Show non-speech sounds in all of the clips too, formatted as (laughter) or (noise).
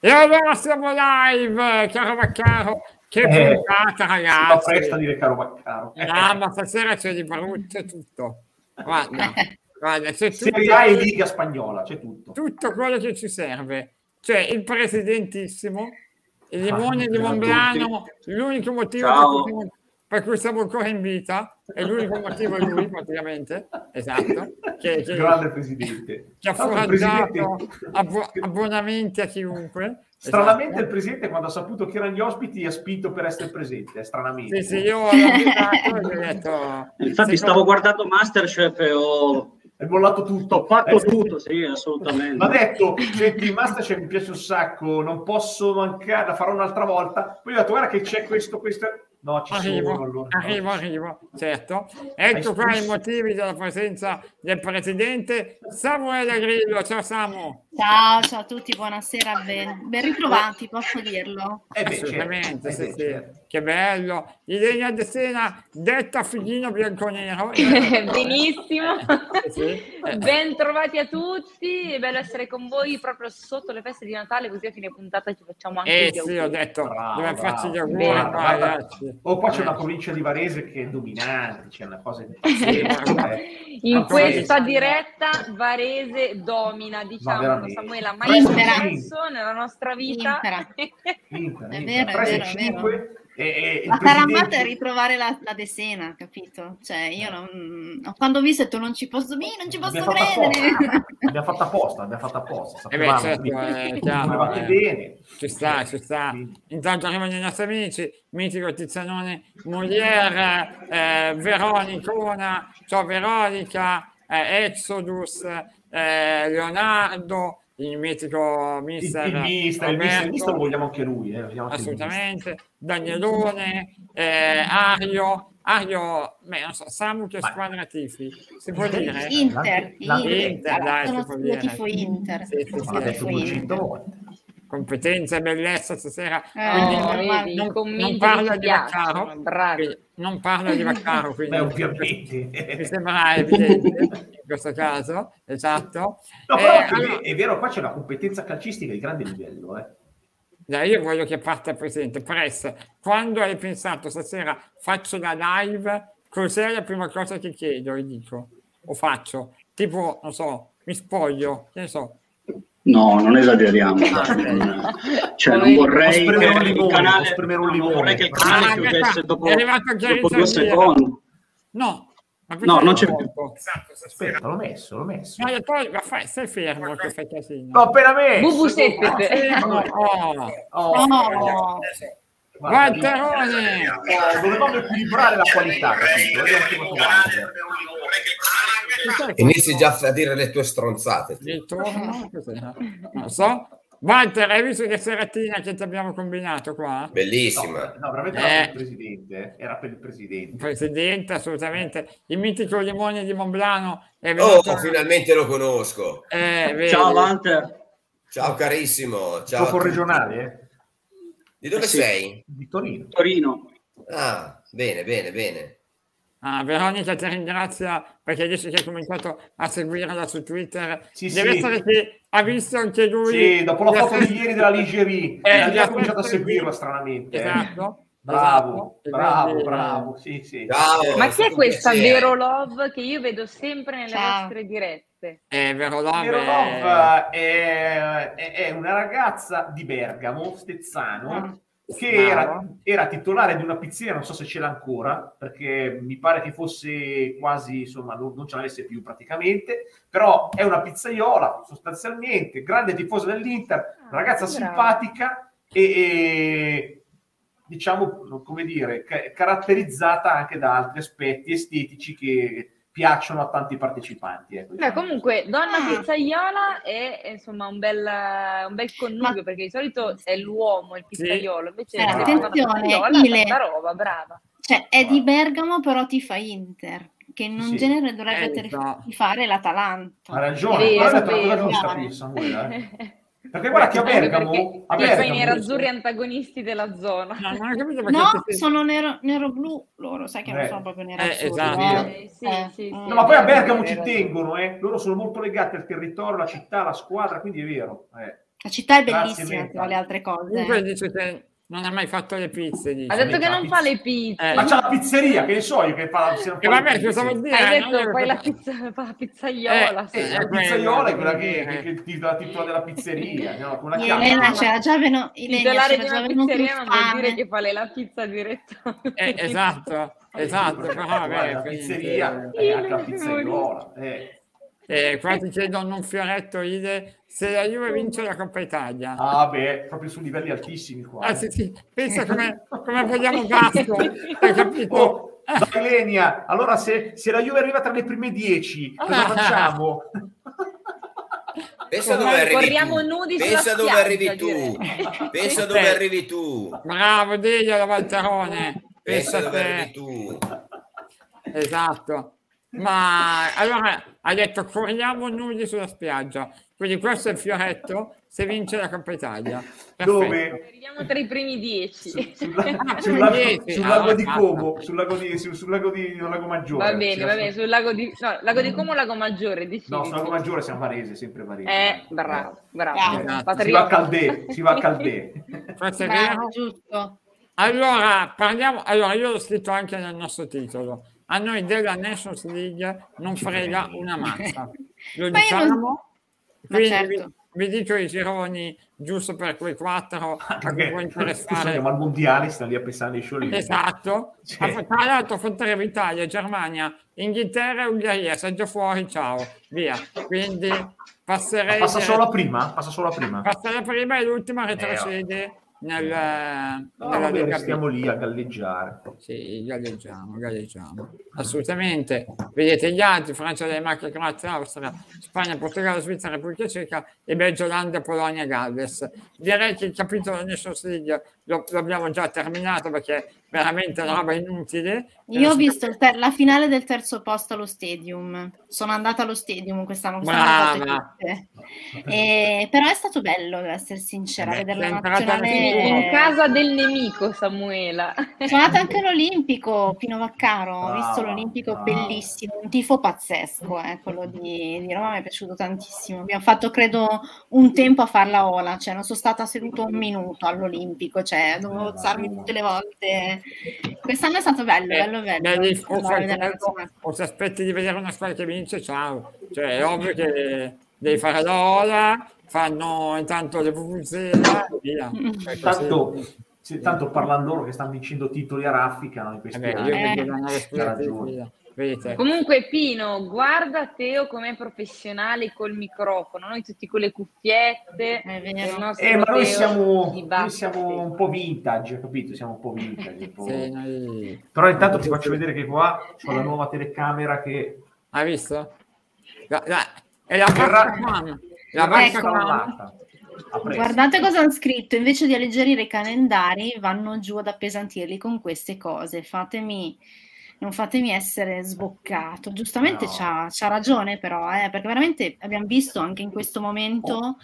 E allora siamo live, caro Vaccaro. Che Eh, puntata, Si fa ragazzi. presto a dire caro Vaccaro. Ah, ma stasera c'è di brutto, c'è tutto. Guarda, (laughs) guarda, c'è tutto, Serie A e Liga Spagnola, c'è tutto. tutto quello che ci serve. C'è il presidentissimo, il limone di ciao a Monblano, l'unico motivo Ciao. per cui, siamo, per cui siamo ancora in vita, e l'unico motivo è lui praticamente, esatto, che, che- Grande presidente. che ha foraggiato abbo- abbonamenti a chiunque. Stranamente esatto. il presidente quando ha saputo che erano gli ospiti ha spinto per essere presente, stranamente. Sì, sì, io ho detto... Infatti stavo guardando Masterchef e ho, È mollato tutto. ho fatto Eh, tutto, sì, assolutamente. Ma detto, senti, Masterchef mi piace un sacco, non posso mancare, la farò un'altra volta. Poi ho detto, guarda che c'è questo, questo. No, ci Arrivo, sono allora. arrivo, arrivo, certo. Ecco qua i motivi della presenza del presidente Samuele Grillo. Ciao Samu. Ciao, ciao a tutti, buonasera, ben, ben ritrovati, posso dirlo? Eh beh, Assolutamente, certo, sì, eh beh, sì. Che bello. Ilenia De Sena, detta figlino bianconero. (laughs) Benissimo, Sì, sì. (laughs) Eh, ben trovati a tutti, è bello essere con voi proprio sotto le feste di Natale, così a fine puntata ci facciamo anche Eh gli sì, auguri. ho detto, Bravo, dove faccio gli auguri qua, guarda. ragazzi. Oh, qua c'è una Eh. provincia di Varese che è dominante, c'è una cosa (laughs) eh. In Ancora questa di- diretta Varese domina, diciamo, veramente. Samuela, mai successo nella nostra vita. Impera. Inter, È Inter, vero, è vero, è cinque, e- e La è presidente- ritrovare la, la decena, capito? Cioè, io non... Quando ho visto ho detto non ci posso, io non ci posso Abbiamo credere. (laughs) abbiamo fatto apposta, abbiamo fatto apposta. Eh beh, certo, è chiaro, eh. bene. Ci sta, ci sta. Sì. Intanto arrivano i nostri amici, mitico Tizianone Molière, eh, Veronicona, ciao Veronica, eh, Exodus, eh, Leonardo, il mitico Il, mister, il mister, il mister, il Roberto, mister lo vogliamo anche lui. Eh, vogliamo anche il assolutamente, Danielone, eh, Ario, Ario, beh, non so, Samu che squadra tifi, si può dire? Inter, La- Inter, Inter, dai, sono si può io dire. tifo Inter. Sì, sì, sì. detto tifo 200 Inter. volte. Competenza e bellezza stasera. Eh, quindi Oh, non, vedi, non- parla di Vaccaro, non parla di Vaccaro, quindi Beh, ovviamente. mi sembra evidente in questo caso, esatto. No, Eh, però è, allora, è vero, qua c'è una competenza calcistica di grande livello. Eh. dai, io voglio che parte il presidente. Press, quando hai pensato stasera faccio la live, cos'è la prima cosa che chiedo e dico? O faccio? Tipo, non so, mi spoglio, che ne so. No, non esageriamo. non- cioè, non vorrei che il limone, canale, spremere un non limone. vorrei che il Ah, canale ecco, chiudesse dopo, è arrivato anche dopo due secondi. No, No, non c'è più. tolto? Aspetta, l'ho messo, l'ho messo. No, poi, ma fai, stai fermo che fai casino. L'ho appena messo. Bubu guarda, Fermo, oh. Oh, No. guarda, Valterone! oh, dovevamo equilibrare la qualità, capito? Inizi già a dire le tue stronzate. Non so. Walter, hai visto che seratina che ti abbiamo combinato qua? Bellissima. No, no, veramente Eh. era per il presidente. eh. Era per il presidente. Presidente, assolutamente. Il mitico Limone di Monblano è Oh, venuto... finalmente lo conosco. eh? Ciao Walter. Ciao carissimo. Ciao. Dopo regionale, eh? Di dove Eh sì. sei? Di Torino. Torino. Ah, bene, bene, bene. Ah, Veronica ti ringrazia perché dice che ha cominciato a seguirla su Twitter. Sì, Deve sì. essere che ha visto anche lui... Sì, dopo la foto di ieri della Ligerie, Eh, ha cominciato a seguirla stranamente. eh. Bravo, esatto. Bravo, bravo. Sì, sì. Ciao. Ma è chi è questa. Vero Love che io vedo sempre nelle Ciao. vostre dirette? Eh, vero Love, Mironov è, è- è una ragazza di Bergamo, Stezzano, Ah. che Bravo. era, era titolare di una pizzeria, non so se ce l'ha ancora, perché mi pare che fosse quasi, insomma, non, non ce l'avesse più praticamente, però è una pizzaiola sostanzialmente, grande tifosa dell'Inter, una ragazza Ah, brava. simpatica e, e, diciamo, come dire, ca- caratterizzata anche da altri aspetti estetici che piacciono a tanti partecipanti. Ecco, Beh, diciamo. comunque, donna Ah. pizzaiola è insomma un bel, un bel connubio Ma- perché di solito è l'uomo il pizzaiolo, invece Eh, è una attenzione, pizzaiola, Ile. tanta roba, brava. Cioè, è di Bergamo, però ti fa Inter. che in un Sì. genere dovrebbe Eh, fare l'Atalanta. Ha ragione, Vero, guarda la cosa vero. giusta qui, Samuele. eh. (laughs) Perché guarda che a Bergamo, perché a i tuoi Bergamo nerazzurri antagonisti della zona. No, non ho capito perché No, sono nero, nero-blu, loro sai che non Eh. sono proprio nerazzurri. esatto. eh. Eh, sì, Eh, sì, mm. No, ma poi a Bergamo ci tengono, eh. loro sono molto legati al territorio, alla città, alla squadra, quindi è vero. eh. La città è bellissima tra le altre Comunque cose. dice non ha mai fatto le pizze. Dice. Ha detto che la non fa le pizze. Eh. Ma c'è la pizzeria, che ne so io che fa, se non E le vabbè, pizze. cosa vuol dire? Hai Non detto è- fai la, pizza, fa la pizzaiola. Eh, sì. eh, La quello, pizzaiola è quella che, che, che ti dà la titola della pizzeria, no? Con la chiave. Elena c'era già, Elena Titolare di una venuto pizzeria non vuol dire che fa lei la pizza direttamente. Eh, esatto, esatto. Però, Guarda, vabbè, la pizzeria eh, è anche la pizzaiola. Eh. Eh, qua ti chiedono un fioretto Ide se la Juve vince la Coppa Italia. Ah, beh, proprio su livelli altissimi qua. Ah, eh. sì, sì. Pensa come, come vogliamo (laughs) Basso, hai capito? Oh, dai Lenia, allora se, se la Juve arriva tra le prime 10, cosa facciamo? Pensa dove arrivi Corriamo tu. nudi sulla Pensa dove arrivi tu. Pensa dove arrivi tu. Bravo, diglielo Valterone. Pensa Pensa dove arrivi te. tu. Esatto. Ma allora ha detto corriamo nudi sulla spiaggia. Quindi questo è il fioretto se vince la Coppa Italia. Perfetto. Dove? Arriviamo tra i primi dieci. Su- sulla- (laughs) Ah, sul lago, dieci. sul Ah, lago di. Como, sul lago di, sul, sul lago di sul lago Maggiore. Va bene, va bene, sul lago di, no, lago di Como o lago Maggiore, decidi. No, sul lago Maggiore siamo Varese, sempre Varese. Eh, bravo, bravo. Bravo. Si va a. Caldè, si va a Caldè. Questo (laughs) è vero. giusto. Allora, parliamo. Allora, io l'ho scritto anche nel nostro titolo. A noi della Nations League non frega una mazza. (laughs) Lo Ma diciamo. Ma Quindi certo. vi, vi dico i gironi giusto per quei quattro a cui può Perché interessare. siamo al mondiale, sta lì a pensare ai sciogli. Esatto. Ma Tra l'altro affronteremo Italia, Germania, Inghilterra e Ungheria. Sei già fuori, ciao. Via. Quindi passerei. Passa direi- solo a prima? Passa solo a prima? Passa la prima e l'ultima retrocede nel, No, nella vabbè, stiamo lì a galleggiare. Sì, galleggiamo, galleggiamo. Assolutamente. Vedete gli altri, Francia, Danimarca, Croazia, Austria, Spagna, Portogallo, Svizzera, Repubblica Ceca e Belgio, Olanda, Polonia, Galles. Direi che il capitolo Nations League lo, lo abbiamo già terminato perché veramente una roba inutile. Io ho visto il ter- la finale del terzo posto allo stadium. Sono andata allo stadium quest'anno. quest'anno. E- però è stato bello, devo essere sincera, Eh beh, vedere la nazionale. In casa del nemico, Samuela. Sono andata anche all'Olimpico, Pino Vaccaro, ho visto l'Olimpico brava. bellissimo, un tifo pazzesco, eh, quello di, di Roma mi è piaciuto tantissimo. Abbiamo fatto, credo, un tempo a farla ola, cioè non sono stata seduta un minuto all'Olimpico, cioè dovevo alzarmi tutte le volte. Quest'anno è stato bello, Eh, bello, bello. beh, lì o, Andare a fai vedere la tempo, nazionale. o se aspetti di vedere una squadra che vince, ciao. Cioè, è ovvio che devi fare l'ola, fanno intanto le vuvuzela e via. Cioè. (laughs) Tanto, sì, tanto parlano loro che stanno vincendo titoli a raffica no, in questi Vabbè, anni. io Eh. ragione. Vedete? Comunque, Pino, guarda Teo com'è professionale col microfono, noi tutti con le cuffiette. Eh, ma noi siamo, noi siamo un po' vintage, capito? Siamo un po' vintage. un po'. Sì, noi- Però intanto ti faccio vedere che qua c'ho la nuova telecamera che Hai visto? La, la- è la cam. La vasca Ecco. Guardate cosa hanno scritto, invece di alleggerire i calendari vanno giù ad appesantirli con queste cose, fatemi, non fatemi essere sboccato. Giustamente No. c'ha, c'ha ragione però, eh, perché veramente abbiamo visto anche in questo momento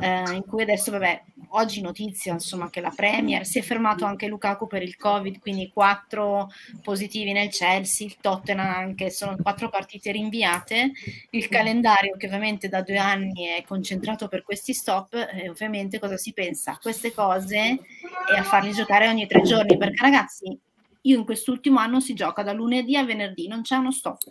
eh, in cui adesso, vabbè, oggi notizia insomma che la Premier si è fermato anche Lukaku per il Covid, quindi quattro positivi nel Chelsea, il Tottenham anche, sono quattro partite rinviate il calendario che ovviamente da due anni è concentrato per questi stop, e ovviamente cosa si pensa a queste cose e a farli giocare ogni tre giorni, perché ragazzi, io in quest'ultimo anno si gioca da lunedì a venerdì, non c'è uno stop.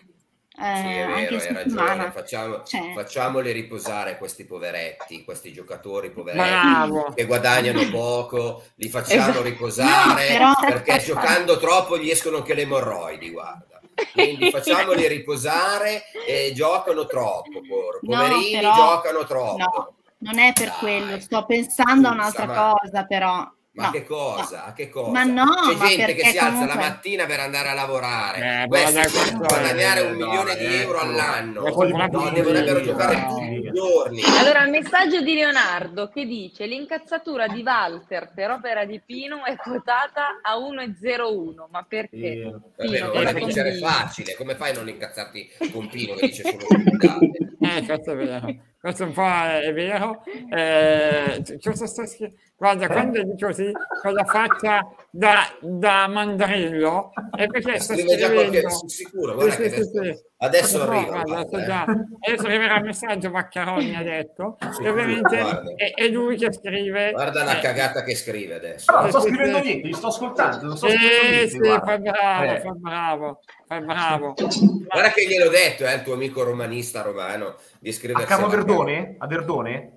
Eh, Sì, è anche vero, settimana. ragione. Facciamo, Cioè. Facciamoli riposare questi poveretti, questi giocatori poveretti Bravo. che guadagnano (laughs) poco, li facciamo Esatto. riposare No, però- perché giocando troppo gli escono anche le emorroidi, guarda. Quindi (laughs) facciamoli riposare e giocano troppo, por- No, poverini però- giocano troppo. No, non è per Dai. quello, sto pensando a un'altra ma- cosa però. Ma No, che cosa? Che cosa? Ma no, C'è ma gente che si alza comunque- la mattina per andare a lavorare. Eh, Questi è- guadagnare un milione di ecco. euro all'anno. È No, dovrebbero giocare no. tutti i giorni. Allora, il messaggio di Leonardo che dice l'incazzatura di Walter per opera di Pino è quotata a 1,01, ma perché? Eh, Vabbè, Pino, non vincere convince? facile. Come fai a non incazzarti con Pino che dice solo stupidate? Eh, è vero, questo un po' è, è vero. Eh, cosa sto scri- Guarda, quando dico così, con la faccia da, da mandrillo, è perché sto scrivendo... sì, Sicuro, Sì, che sì, sì, adesso arriva. guarda, eh. già. Adesso arriverà il messaggio Vaccaroni ha detto e ovviamente è, è lui che scrive Guarda la eh, cagata che scrive adesso. Però non sto scrivendo sì. niente, sto ascoltando. Non sto scrivendo sì, fai bravo, Eh. fai bravo, fai bravo. (laughs) Guarda che gliel'ho detto, eh, il tuo amico romanista romano, di A scriversi Cavo alla- Verdone? A Verdone?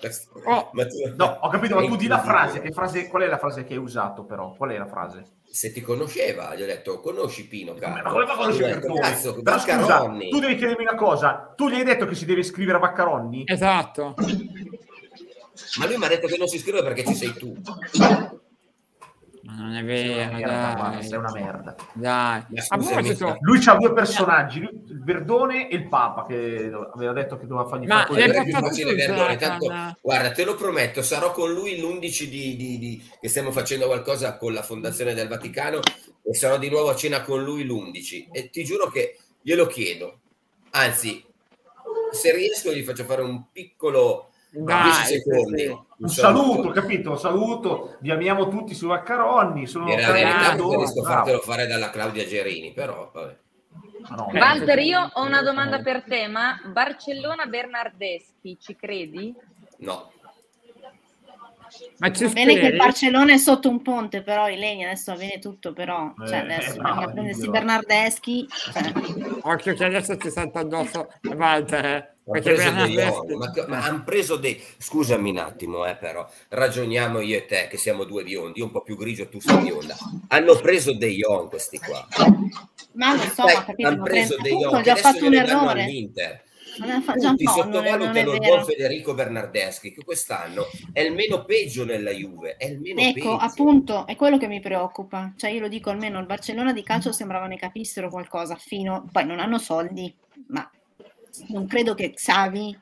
Questo- Oh. (laughs) ma tu- No, ho capito, ma (laughs) tu di la frase, che frase. Qual è la frase che hai usato, però? Qual è la frase? Se ti conosceva, gli ho detto, conosci Pino, caro. Ma come fa a conoscere Verdone? Cazzo, Però scusa, tu devi chiedermi una cosa. Tu gli hai detto che si deve scrivere a Vaccaronni? Esatto. Ma lui mi ha detto che non si scrive perché ci sei tu. Ma non è vero, dai. sei una merda. Dai. Ma A scusami, Lui c'ha due personaggi, lui- Verdone e il Papa, che aveva detto che doveva fargli Ma fare più facile Verdone, tanto, guarda, te lo prometto, sarò con lui l'11 di, di- di- che stiamo facendo qualcosa con la Fondazione del Vaticano e sarò di nuovo a cena con lui l'11 e ti giuro che glielo chiedo. Anzi, se riesco gli faccio fare un piccolo Dai, 10 sì, secondi. sì. Un saluto, capito? Un saluto, vi amiamo tutti su Vaccaronni. Sono realtà Verdone, preferisco bravo. fartelo fare dalla Claudia Gerini, però vabbè. Ma no, Walter, io ho una domanda per te, ma Barcellona-Bernardeschi, ci credi? No, ma ci Va bene che il? Barcellona è sotto un ponte, però i legni adesso va bene tutto, però cioè, Eh, adesso eh, no, prendersi. Bernardeschi. cioè, Occhio che adesso ti salta addosso Walter, eh, dei ma, che- ma hanno preso dei. Scusami un attimo, eh, però ragioniamo io e te che siamo due biondi, io un po' più grigio, tu sei bionda. Hanno preso dei Young questi qua. ma lo so, Dai, ma capito, hanno ma preso dei che già adesso fatto un errore. all'Inter. Ma fa- già Tutti non non sottovalutano il buon. Federico Bernardeschi che quest'anno è il meno peggio nella Juve, è il meno Ecco, peggio. appunto, è quello che mi preoccupa. Cioè, io lo dico almeno, il Barcellona di calcio sembrava ne capissero qualcosa fino... Poi non hanno soldi, ma non credo che Xavi,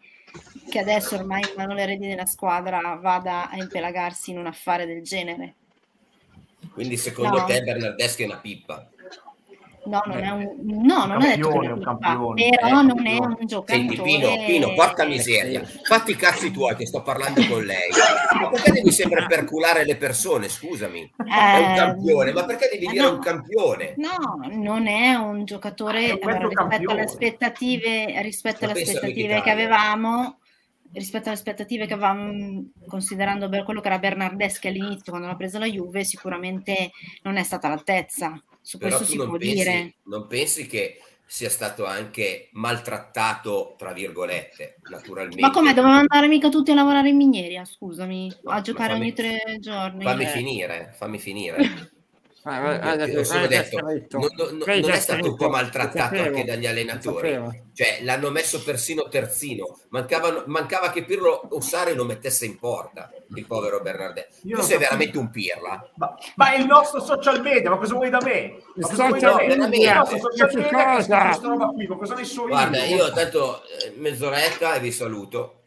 che adesso ormai in mano le redini della squadra, vada a impelagarsi in un affare del genere. Quindi secondo No. te Bernardeschi è una pippa? No, non è un... No, non è Campione, è un campione, però eh, non è un giocatore... Senti Pino, Pino, porca miseria, fatti i cazzi tuoi che sto parlando con lei. Ma perché devi sempre perculare le persone, scusami? È un Eh, campione, ma perché devi eh, dire no. un campione? No, non è un giocatore È un allora, rispetto alle aspettative, rispetto alle aspettative che avevamo, rispetto alle aspettative che avevamo, considerando per quello che era Bernardeschi all'inizio quando l'ha presa la Juve, sicuramente non è stata all'altezza. Su Però questo tu si non può pensi, dire. non pensi che sia stato anche maltrattato, tra virgolette, naturalmente? Ma come dovevamo andare mica tutti a lavorare in miniera? Scusami, No, a giocare fammi- ogni tre giorni. Fammi Eh. finire, fammi finire. (laughs) Ah, detto, è scritto. non, è stato un po' maltrattato sapevo, anche dagli allenatori. Cioè, l'hanno messo persino terzino. Mancava, mancava che Pirlo Ossare lo mettesse in porta, il povero Bernardeschi. Io Tu sei veramente un pirla. Ma, ma è il nostro social media, ma cosa vuoi da me? Ma cosa vuoi social da me? media, Il nostro ma social che media cosa? roba qui, ma cosa ne so io? Guarda, io tanto eh, mezz'oretta e vi saluto.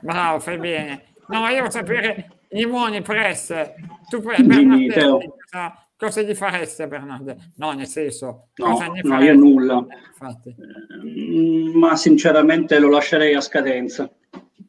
Bravo, fai bene. No, io voglio sapere, Limone Press, tu Teo. Cosa, gli fareste Bernardeschi? No, nel senso, No, no, io nulla. Eh, infatti. Ma sinceramente lo lascerei a scadenza.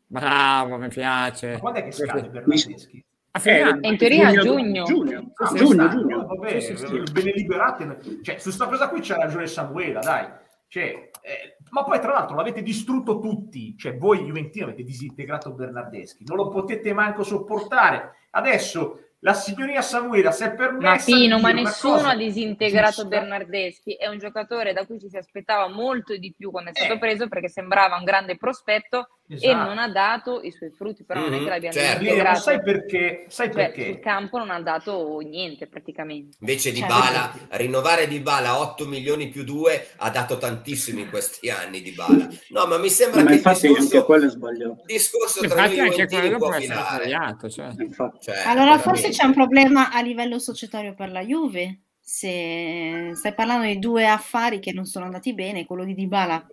Bravo, mi piace. Ma quando è che scade Bernardeschi? A fine anno. E in teoria a giugno. Giugno, Ah, giugno, giugno. Vabbè, Sì, sì, sì. ve ne liberate. Cioè, su sta cosa qui c'ha ragione Samuela, dai. Cioè, eh, ma poi tra l'altro l'avete distrutto tutti, cioè voi Juventini avete disintegrato Bernardeschi, non lo potete manco sopportare. Adesso la signoria Samuela si è permessa Ma Pino, ma nessuno cosa ha disintegrato. Bernardeschi, è un giocatore da cui ci si aspettava molto di più quando è stato Eh. preso perché sembrava un grande prospetto, e Esatto. non ha dato i suoi frutti, però non è Mhm, che l'abbiamo certo. Integrato. ma sai perché? Sai Cioè, perché? sul campo non ha dato niente praticamente. Invece di Cioè, Bala, rinnovare di Bala 8 milioni più 2 ha dato tantissimo in questi anni di Bala. No, ma mi sembra Ma che il infatti anche discorso, quello è sbagliato. il discorso tra Infatti anche quello può essere sbagliato. Cioè. Cioè, Allora forse c'è un problema a livello societario per la Juve. Se stai parlando di due affari che non sono andati bene, quello di Dybala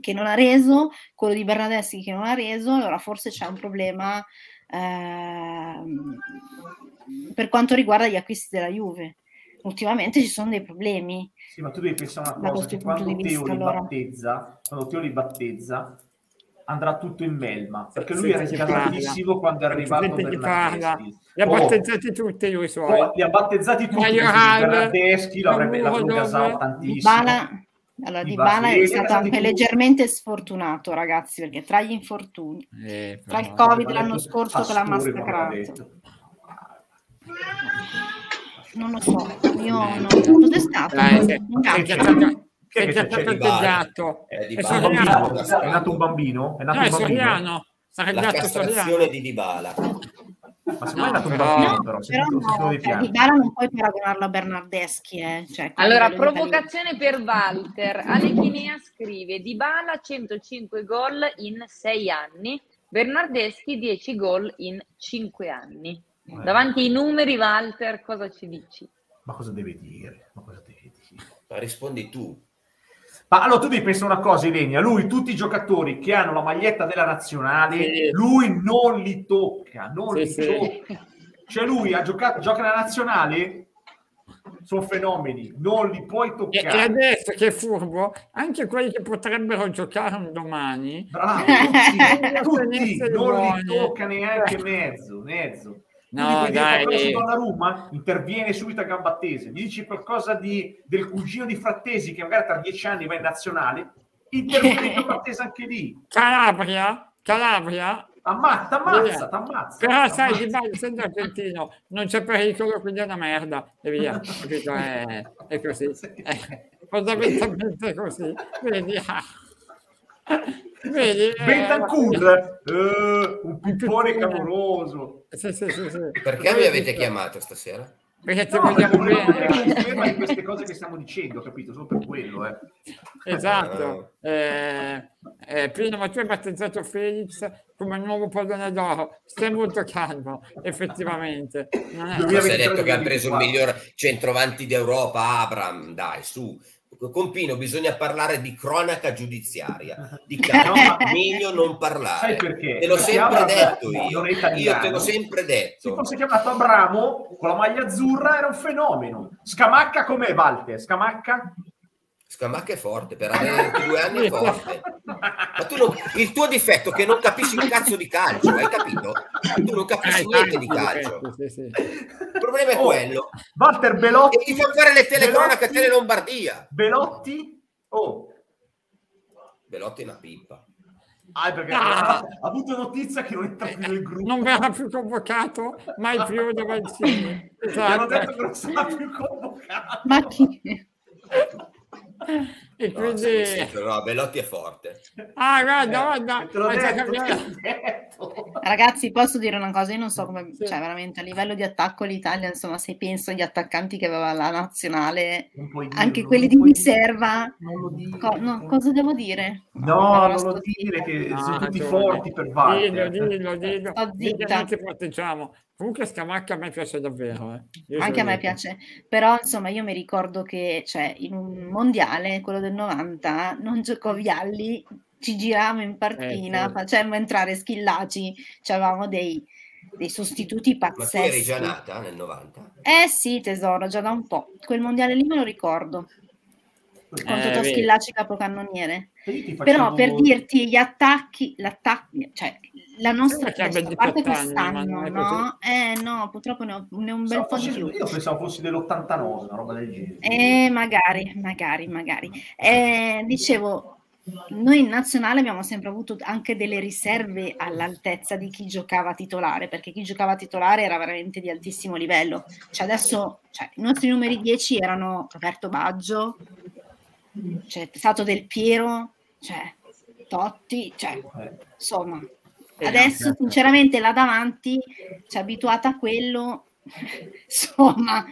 che non ha reso, quello di Bernadeschi che non ha reso, allora forse c'è un problema ehm, per quanto riguarda gli acquisti della Juve. Ultimamente ci sono dei problemi. Sì, ma tu devi pensare una cosa, quando Teo vista, li allora. battezza, quando Teo li battezza, andrà tutto in melma, perché lui era chi incasatissimo quando era arrivato. Bernardeschi. Li ha Oh, battezzati tutti lui suoi. oh, li ha battezzati tutti, Bernardeschi l'avrebbe l'avrebbe Muro, gasato dove- tantissimo. Dybala, allora, Dybala, Dybala sì, è stato anche leggermente sfortunato, ragazzi, perché tra gli infortuni, Eh, tra il Covid è l'anno scorso che l'ha Pastore, come l'ha massacrato. Non lo so, io non... Cos'è stato? Dai, è è che senti, è c'è? stato Dybala? tteggiato. Eh, È Dybala. Un bambino? Soriano. È nato un bambino? È nato No, è un bambino? Soriano. Sarà il La castrazione Soriano. di Dybala. Ma secondo me è nato un No, bambino, No, però, però no, dei cioè. Dybala non puoi paragonarlo a Bernardeschi, eh. Cioè, Allora, di provocazione per Walter. Alechinea scrive Dybala 105 gol in 6 anni, Bernardeschi 10 gol in 5 anni. Eh, Davanti ai numeri, Walter, cosa ci dici? Ma cosa deve dire? Ma cosa deve dire? Ma rispondi tu. Ma allora tu devi pensare una cosa, Ilenia, lui tutti i giocatori che hanno la maglietta della nazionale, Sì. lui non li tocca, non Sì, li sì. tocca. Cioè lui ha giocato, gioca nella nazionale, sono fenomeni, non li puoi E, e toccare. adesso che è furbo, anche quelli che potrebbero giocare un domani, Bravo, tutti, (laughs) tutti, non li tocca neanche mezzo, mezzo. No, Quindi dai. Donnarumma, interviene subito a gamba tesa. Gli dici qualcosa di, del cugino di Frattesi che magari tra dieci anni va in nazionale, interviene a gamba tesa anche lì. Calabria, Calabria, Ammazza, t'ammazza, t'ammazza. però sai, di base, essendo argentino, non c'è pericolo, quindi è una merda, e via, capito? È, è così, (laughs) è fondamentalmente così, vedi? ah. Vedi? eh, Bentancur, eh, un pippone clamoroso. Sì, sì, sì, sì. Perché mi avete chiamato stasera? Perché ti No, vogliamo bene. queste cose che stiamo dicendo, capito? Solo per quello, eh. Esatto. Eh, eh, Pino, ma tu hai battezzato Felix come nuovo pallone d'oro. Stai molto calmo, effettivamente. Non è- Forse hai detto che ha 2023. preso il miglior centrovanti d'Europa, Abram, dai, su. Con Pino bisogna parlare di cronaca giudiziaria, di calcio, No, (laughs) meglio non parlare. Sai perché? Te l'ho Perché sempre detto io, io te l'ho sempre Se detto. fosse chiamato Abramo con la maglia azzurra era un fenomeno. Scamacca com'è, Walter? Scamacca? Scamacca è forte, per (laughs) avere 22 anni è forte. Ma tu non- il tuo difetto è che non capisci un cazzo di calcio, hai capito? Tu non capisci Eh, niente di calcio. difetti, sì, sì. Il problema è Oh, quello. Walter E Belotti? ti fa fare le telecronache a? Tele Lombardia. Belotti? Oh, Belotti è una pippa. ah, perché Ah. ha avuto notizia che non entra più nel gruppo. Non verrà più convocato mai più da (laughs) Mancini. Mi hanno detto Esatto. che non sarà più convocato. Ma chi? (laughs) 嗯 (laughs) E No, quindi... sì, sì, no, Belotti è forte. Ah, guarda, Eh, guarda, detto, detto. Ragazzi, posso dire una cosa? Io non so come, Sì. cioè veramente a livello di attacco l'Italia, insomma, se penso agli attaccanti che aveva la nazionale, Non dirlo, anche non quelli di riserva, Non co- no, cosa devo dire? No, non sto lo dire che No, sono tutti ragione. forti per Dillo, Walter. dillo, dillo. Sto Dillo, zitta. non. Comunque Scamacca a me piace davvero. eh. Anche a me dico. piace, però insomma io mi ricordo che cioè, in un mondiale, quello del 90, non giocò Vialli, ci giravamo in partita, Eh, sì. facemmo entrare Schillaci, avevamo dei, dei sostituti Ma tu eri pazzeschi. già nata nel 90? Eh sì, tesoro, già da un po'. Quel mondiale lì me lo ricordo, con Eh, Totò. Schillaci capocannoniere. Però per dirti gli attacchi, l'attacco, cioè la nostra abbia a parte 18 anni, ma quest'anno, no? Eh no, purtroppo ne ho, ne ho un bel po' di più. Io pensavo fossi dell'89, una roba del genere. Eh, magari, magari, magari. Eh, dicevo, noi in nazionale abbiamo sempre avuto anche delle riserve all'altezza di chi giocava titolare, perché chi giocava titolare era veramente di altissimo livello. Cioè adesso cioè, i nostri numeri 10 erano Roberto Baggio, cioè, Sato Del Piero, cioè, Totti, cioè, Eh. insomma, Eh, adesso certo. sinceramente là davanti ci è abituata a quello, (laughs) insomma,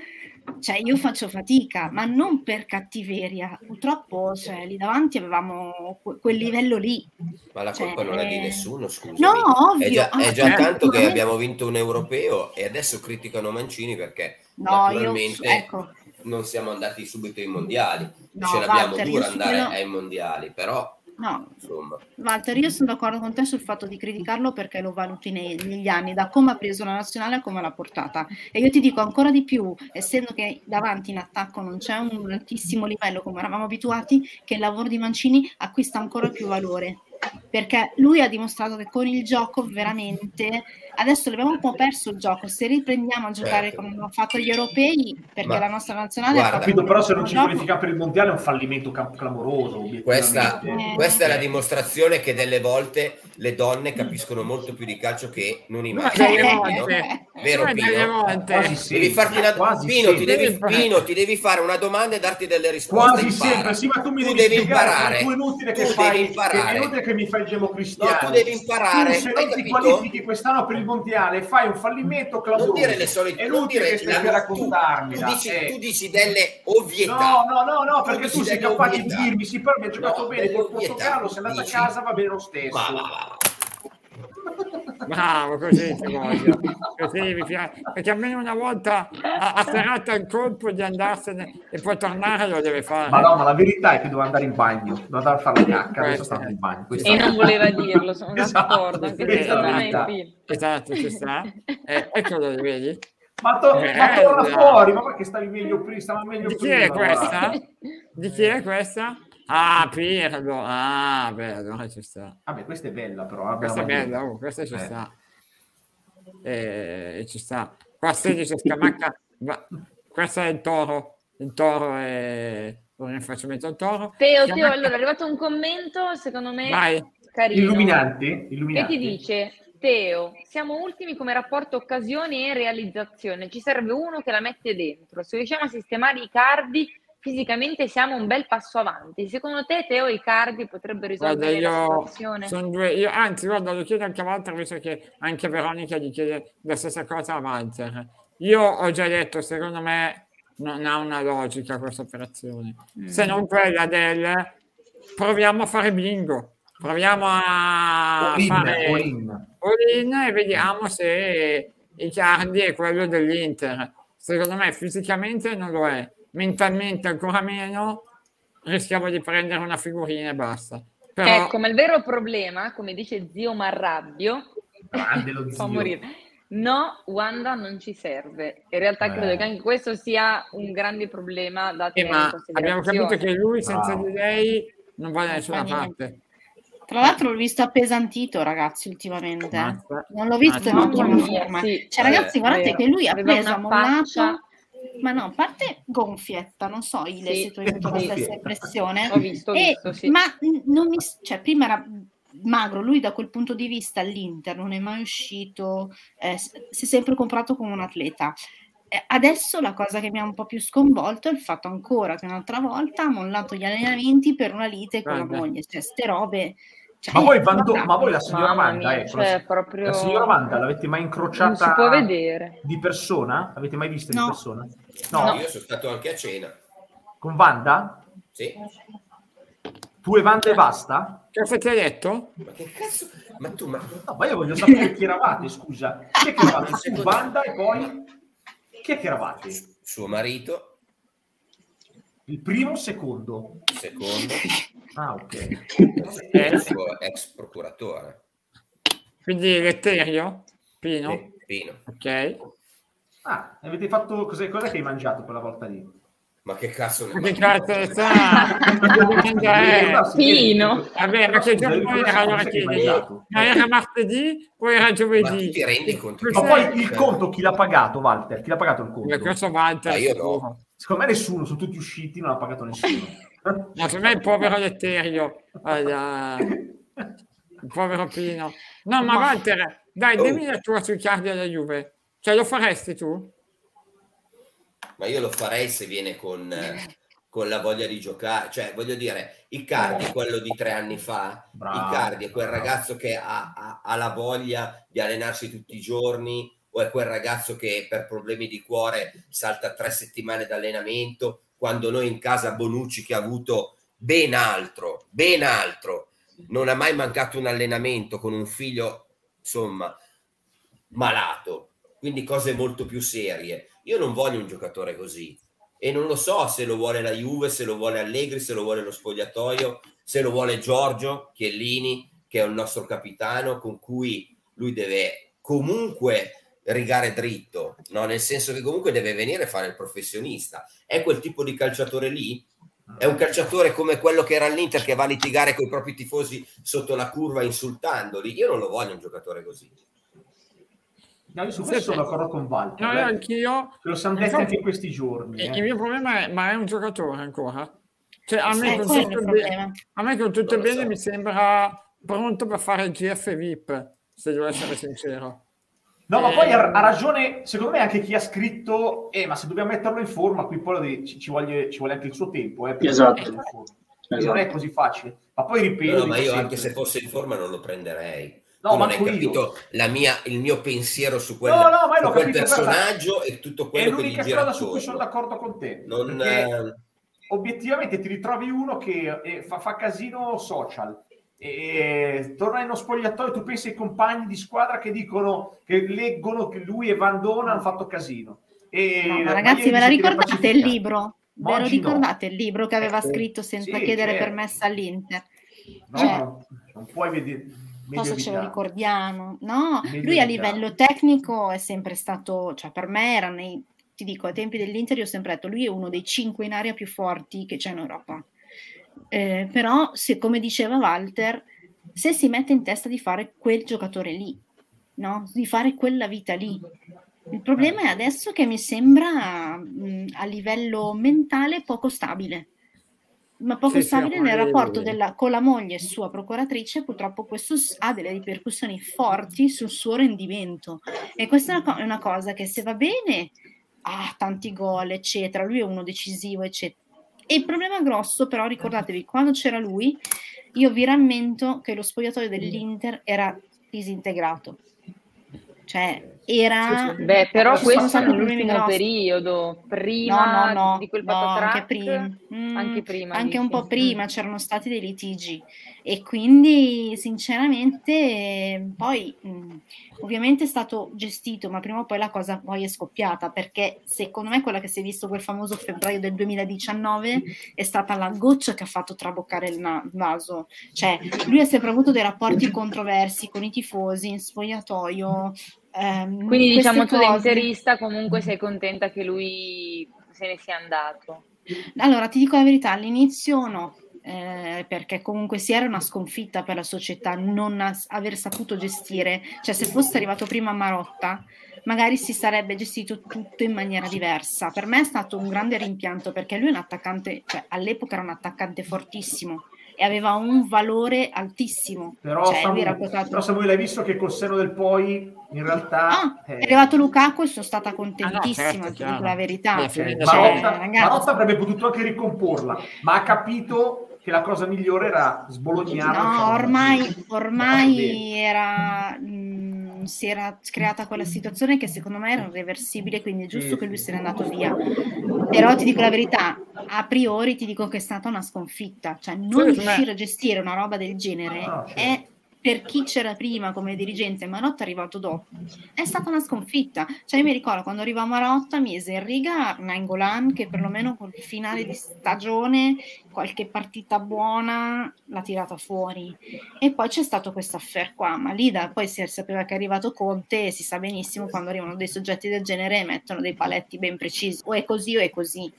cioè io faccio fatica, ma non per cattiveria, purtroppo cioè, lì davanti avevamo que- quel livello lì. Ma la Cioè, colpa non è di eh, nessuno, scusa. No, ovvio. È già, è già Ah, tanto che abbiamo vinto un europeo e adesso criticano Mancini perché No, io, naturalmente ecco, non siamo andati subito ai mondiali. No, Ce l'abbiamo Walter, dura io andare quello- ai mondiali, però no, insomma. Walter, io sono d'accordo con te sul fatto di criticarlo perché lo valuti nei- negli anni, da come ha preso la nazionale a come l'ha portata. E io ti dico ancora di più, essendo che davanti in attacco non c'è un altissimo livello come eravamo abituati, che il lavoro di Mancini acquista ancora più valore. Perché lui ha dimostrato che con il gioco veramente adesso abbiamo un po' perso il gioco. Se riprendiamo a giocare Certo. come abbiamo fatto gli europei, perché Ma- la nostra nazionale guarda, ha Capito, però se non ci gioco, qualifichiamo per il mondiale è un fallimento clamoroso. Questa. Eh. questa è la dimostrazione che delle volte le donne capiscono molto più di calcio che non i Eh, Pino? volte, Vero Pino? volte. Quasi sempre, Devi farti una quasi Pino, ti devi, Sempre. Pino, ti devi fare una domanda e darti delle risposte. Quasi impara. sempre, sì, ma tu mi Tu devi, devi imparare. Tu è inutile che Tu fai, devi che imparare. è inutile che mi fai il democristiano. No, tu devi imparare, Tu se non ti qualifichi quest'anno per il mondiale fai un fallimento clamoroso. Non dire le solite È inutile che stai raccontarmi. Tu, dici, tu dici delle ovvietà. No, no, no, no, perché tu sei capace di dirmi, sì, però mi ha giocato No, bene col. Portogallo, sei andato Dici. a casa, va bene lo stesso. Ma- ma- ma- Bravo, così ti voglio. Così mi piace. Perché almeno una volta ha, ha serrato il colpo di andarsene e poi tornare lo deve fare. Ma no, ma la verità è che dovevo andare in bagno, dovevo andare a fare la cacca, adesso Questo stavo è. in bagno. Questa E è- non voleva dirlo, sono (laughs) Esatto, d'accordo, il film. Esatto, ci sta. Eh, eccolo, vedi? Ma, to- Eh, ma torna dai. fuori, ma perché stavi meglio prima? Stava meglio Di chi prima. è questa? guarda. Di chi è questa? Ah, Pirlo. Ah, beh, allora ci sta. Vabbè, questa è bella però. Questa è la bella, oh, questa ci Eh. sta. Eh, ci sta. Qua 16 Scamacca, va- questo è il toro. Il toro è un rinfacciamento al toro. Teo, Scamacca- Teo, allora è arrivato un commento, secondo me Vai. carino. Illuminante, Che illuminante. ti dice, Teo, siamo ultimi come rapporto occasioni e realizzazione, ci serve uno che la mette dentro. Se riusciamo a sistemare i cardi, fisicamente siamo un bel passo avanti. Secondo te, Teo, i cardi potrebbero Guarda, risolvere la io situazione? sono due, io, anzi, guarda, lo chiedo anche a Walter, visto che anche Veronica gli chiede la stessa cosa a Walter. Io ho già detto, secondo me non ha una logica questa operazione, se non quella del proviamo a fare bingo, proviamo a All in, fare all in. all-in e vediamo se Icardi è quello dell'Inter. Secondo me fisicamente non lo è, mentalmente ancora meno, rischiamo di prendere una figurina e basta. Però, Ecco, ma il vero problema, come dice zio Marrabbio, Grande lo (laughs) fa zio. morire. No, Wanda non ci serve. In realtà Eh. credo che anche questo sia un grande problema da eh, tenere ma abbiamo capito che lui senza Bravo. di lei non va da nessuna parte. Tra l'altro l'ho visto appesantito, ragazzi, ultimamente. eh. Mazza. Non l'ho visto in ottima forma. sì, Cioè, eh, ragazzi, guardate vero. che lui ha preso, mollato, faccia- ma no, a parte gonfietta, non so Ile Sì, se tu hai avuto la stessa impressione. Ho visto, ho E- visto, sì. Ma non mi, cioè, prima era magro, lui da quel punto di vista all'Inter non è mai uscito, eh, si è sempre comprato come un atleta. Eh, Adesso la cosa che mi ha un po' più sconvolto è il fatto ancora che un'altra volta ha mollato gli allenamenti per una lite con la Guarda. moglie, cioè ste robe. Cioè, Ma voi, Vando- guarda, ma voi la signora mia, ecco, cioè, la, proprio- la signora Wanda l'avete mai incrociata Non si può vedere. di persona? L'avete mai vista No. di persona? No. Io sono stato anche a cena. Con Wanda? Sì. Tu e Wanda e basta? Cosa ti ha detto? Ma che cazzo? Ma tu, ma... No, ma io voglio sapere chi eravate, scusa. Chi è che eravate? (laughs) Wanda e poi... Chi è che eravate? Suo marito, Il primo o il secondo? secondo, (laughs) Ah, ok. il suo ex procuratore, Quindi Letterio? Pino? Sì, Pino. Ok. Ah, avete fatto... Cos'è, cos'è che hai mangiato quella volta lì? Ma che cazzo ne Ma che ma- cazzo ne sa? Ma è? Pino. Vabbè, ma che giorno era allora che? Ma era martedì o era Ma giovedì? ti rendi conto? Ma poi il conto chi l'ha pagato, Walter? Chi l'ha pagato il conto? Questo Walter Ah, io no. Secondo me nessuno, sono tutti usciti, non ha pagato nessuno. (laughs) Ma per me il povero Letterio, il povero Pino. No, ma Walter, dai, Oh. dimmi la tua sui cardi della Juve. Cioè, lo faresti tu? Ma io lo farei se viene con, (laughs) con la voglia di giocare. Cioè, voglio dire, Icardi è quello di tre anni fa, Bravo, Icardi è quel bravo. ragazzo che ha, ha- ha la voglia di allenarsi tutti i giorni è quel ragazzo che per problemi di cuore salta tre settimane d'allenamento quando noi in casa Bonucci che ha avuto ben altro, ben altro, non ha mai mancato un allenamento con un figlio, insomma, malato, quindi cose molto più serie. Io non voglio un giocatore così e non lo so se lo vuole la Juve, se lo vuole Allegri, se lo vuole lo spogliatoio, se lo vuole Giorgio Chiellini, che è il nostro capitano, con cui lui deve comunque rigare dritto, no? nel senso che comunque deve venire a fare il professionista. È quel tipo di calciatore lì? È un calciatore come quello che era all'Inter che va a litigare con i propri tifosi sotto la curva insultandoli. Io non lo voglio un giocatore così. No, io su Sì, questo sì. sono d'accordo con Walter. No, eh. anch'io. Lo siamo detti Infatti- anche in questi giorni. Il eh. il mio problema è, ma è un giocatore ancora? Cioè, a me, È con tutto bene- a me con tutto bene so. mi sembra pronto per fare il GF VIP, se devo essere sincero. No, ma Eh, poi ha, ha ragione, secondo me, anche chi ha scritto, eh, ma se dobbiamo metterlo in forma, qui poi ci, ci voglie, ci vuole anche il suo tempo. Eh, per Esatto. metterlo in forma. Quindi Non è Esatto. così facile. Ma poi ripeto... No, ma io sempre- anche se fosse in forma non lo prenderei. No, tu non hai capito la mia, il mio pensiero su quel, No, no, su quel capito, personaggio e tutto È quello che gli l'unica gira cosa su cui sono d'accordo con te. Non, perché eh, obiettivamente ti ritrovi uno che eh, fa, fa casino social e torna in uno spogliatoio tu pensi ai compagni di squadra che dicono che leggono che lui e Van Dona hanno fatto casino e No, ma ragazzi, ve la ricordate il libro? Ve lo oggi no. ricordate il libro che aveva Eh, scritto senza Sì, chiedere certo. permesso all'Inter? no, Cioè- no, non puoi vedere se ce lo ricordiamo. No, Meglio lui a livello tecnico è sempre stato, cioè per me era nei, ti dico, ai tempi dell'Inter io ho sempre detto, lui è uno dei cinque in area più forti che c'è in Europa. Eh, però, se come diceva Walter, se si mette in testa di fare quel giocatore lì, no? Di fare quella vita lì. Il problema è adesso che mi sembra mh, a livello mentale poco stabile. Ma poco Sì, sì, stabile nel ormai- rapporto della- con la moglie sua procuratrice, purtroppo questo ha delle ripercussioni forti sul suo rendimento. E questa è una, co- è una cosa che se va bene, ha tanti gol, eccetera, lui è uno decisivo, eccetera. E il problema grosso, però, ricordatevi, quando c'era lui, io vi rammento che lo spogliatoio dell'Inter era disintegrato. Cioè, era... Beh, però questo nell'ultimo grossi. periodo, prima no, no, no, di quel no, patatrack, anche prima. Mm, anche prima, anche un dici? po' prima Mm. c'erano stati dei litigi e quindi sinceramente poi mh, ovviamente è stato gestito ma prima o poi la cosa poi è scoppiata perché secondo me quella che si è visto quel famoso febbraio del 2019 è stata la goccia che ha fatto traboccare il na- vaso. Cioè lui ha sempre avuto dei rapporti controversi con i tifosi in spogliatoio ehm, Quindi diciamo tu da cose- interista comunque sei contenta che lui se ne sia andato. Allora, ti dico la verità, all'inizio no, eh, perché comunque si era una sconfitta per la società non as- aver saputo gestire, cioè se fosse arrivato prima Marotta, magari si sarebbe gestito tutto in maniera diversa. Per me è stato un grande rimpianto perché lui è un attaccante, cioè all'epoca era un attaccante fortissimo e aveva un valore altissimo. però, cioè, lui Samu, era quotato- però Samuele hai visto che col seno del poi in realtà Ah, eh, è arrivato Lukaku e sono stata contentissima, certo, ti chiaro. dico la verità. Eh, Cioè, Marotta, Marotta avrebbe potuto anche ricomporla, ma ha capito che la cosa migliore era sbolognarla. e No, farla ormai, ormai era, mh, si era creata quella situazione che secondo me era irreversibile, quindi è giusto che lui se n'è andato via. Però ti dico la verità, a priori ti dico che è stata una sconfitta, cioè non riuscire a gestire una roba del genere certo. è per chi c'era prima come dirigente e Marotta è arrivato dopo, è stata una sconfitta. Cioè io mi ricordo quando arriva Marotta mise in riga Nainggolan che perlomeno col finale di stagione qualche partita buona l'ha tirata fuori e poi c'è stato questo affair qua, ma lì da, poi si sapeva che è arrivato Conte e si sa benissimo quando arrivano dei soggetti del genere mettono dei paletti ben precisi, o è così o è così.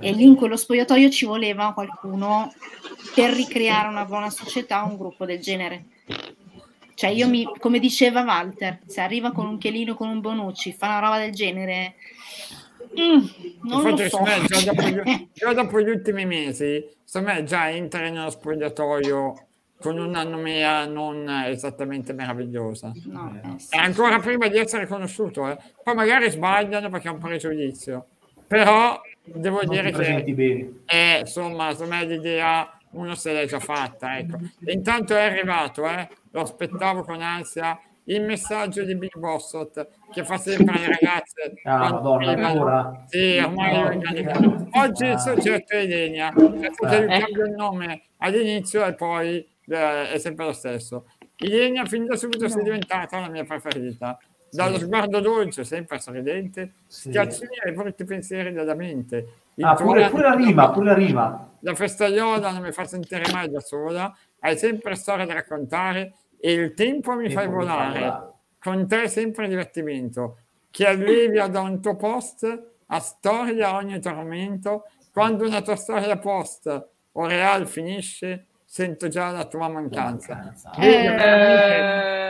E lì in quello spogliatoio ci voleva qualcuno per ricreare una buona società, un gruppo del genere. Cioè io mi, come diceva Walter, se arriva con un Chielino, con un Bonucci, fa una roba del genere, mm, non lo Infatti, so. secondo me, già, dopo gli, (laughs) già dopo gli ultimi mesi, secondo me già entra nello spogliatoio con una nomea non esattamente meravigliosa. No, eh, sì. E ancora prima di essere conosciuto, eh. poi magari sbagliano perché è un pregiudizio, però devo Non dire che è insomma secondo me l'idea uno se l'è già fatta ecco. E intanto è arrivato eh? lo aspettavo con ansia il messaggio di Big Bossot che fa sempre alle ragazze Ah, madonna, ancora? sì ormai No. organizzato. oggi il soggetto è Elenia c'è stato Eh. il cambio il nome all'inizio e poi eh, è sempre lo stesso Ilenia fin da subito si è diventata la mia preferita dallo Sì. sguardo dolce sempre sorridente Sì. schiaccini ai brutti pensieri della mente Ah, pure, pure la rima, pure la rima. la festaiola non mi fa sentire mai da sola, hai sempre storie da raccontare e il tempo mi fai Tempo fa volare. volare. Con te sempre divertimento, che allevia da un tuo post a storia ogni tormento. Quando una tua storia post o real finisce, sento già la tua mancanza. Eh. Eh,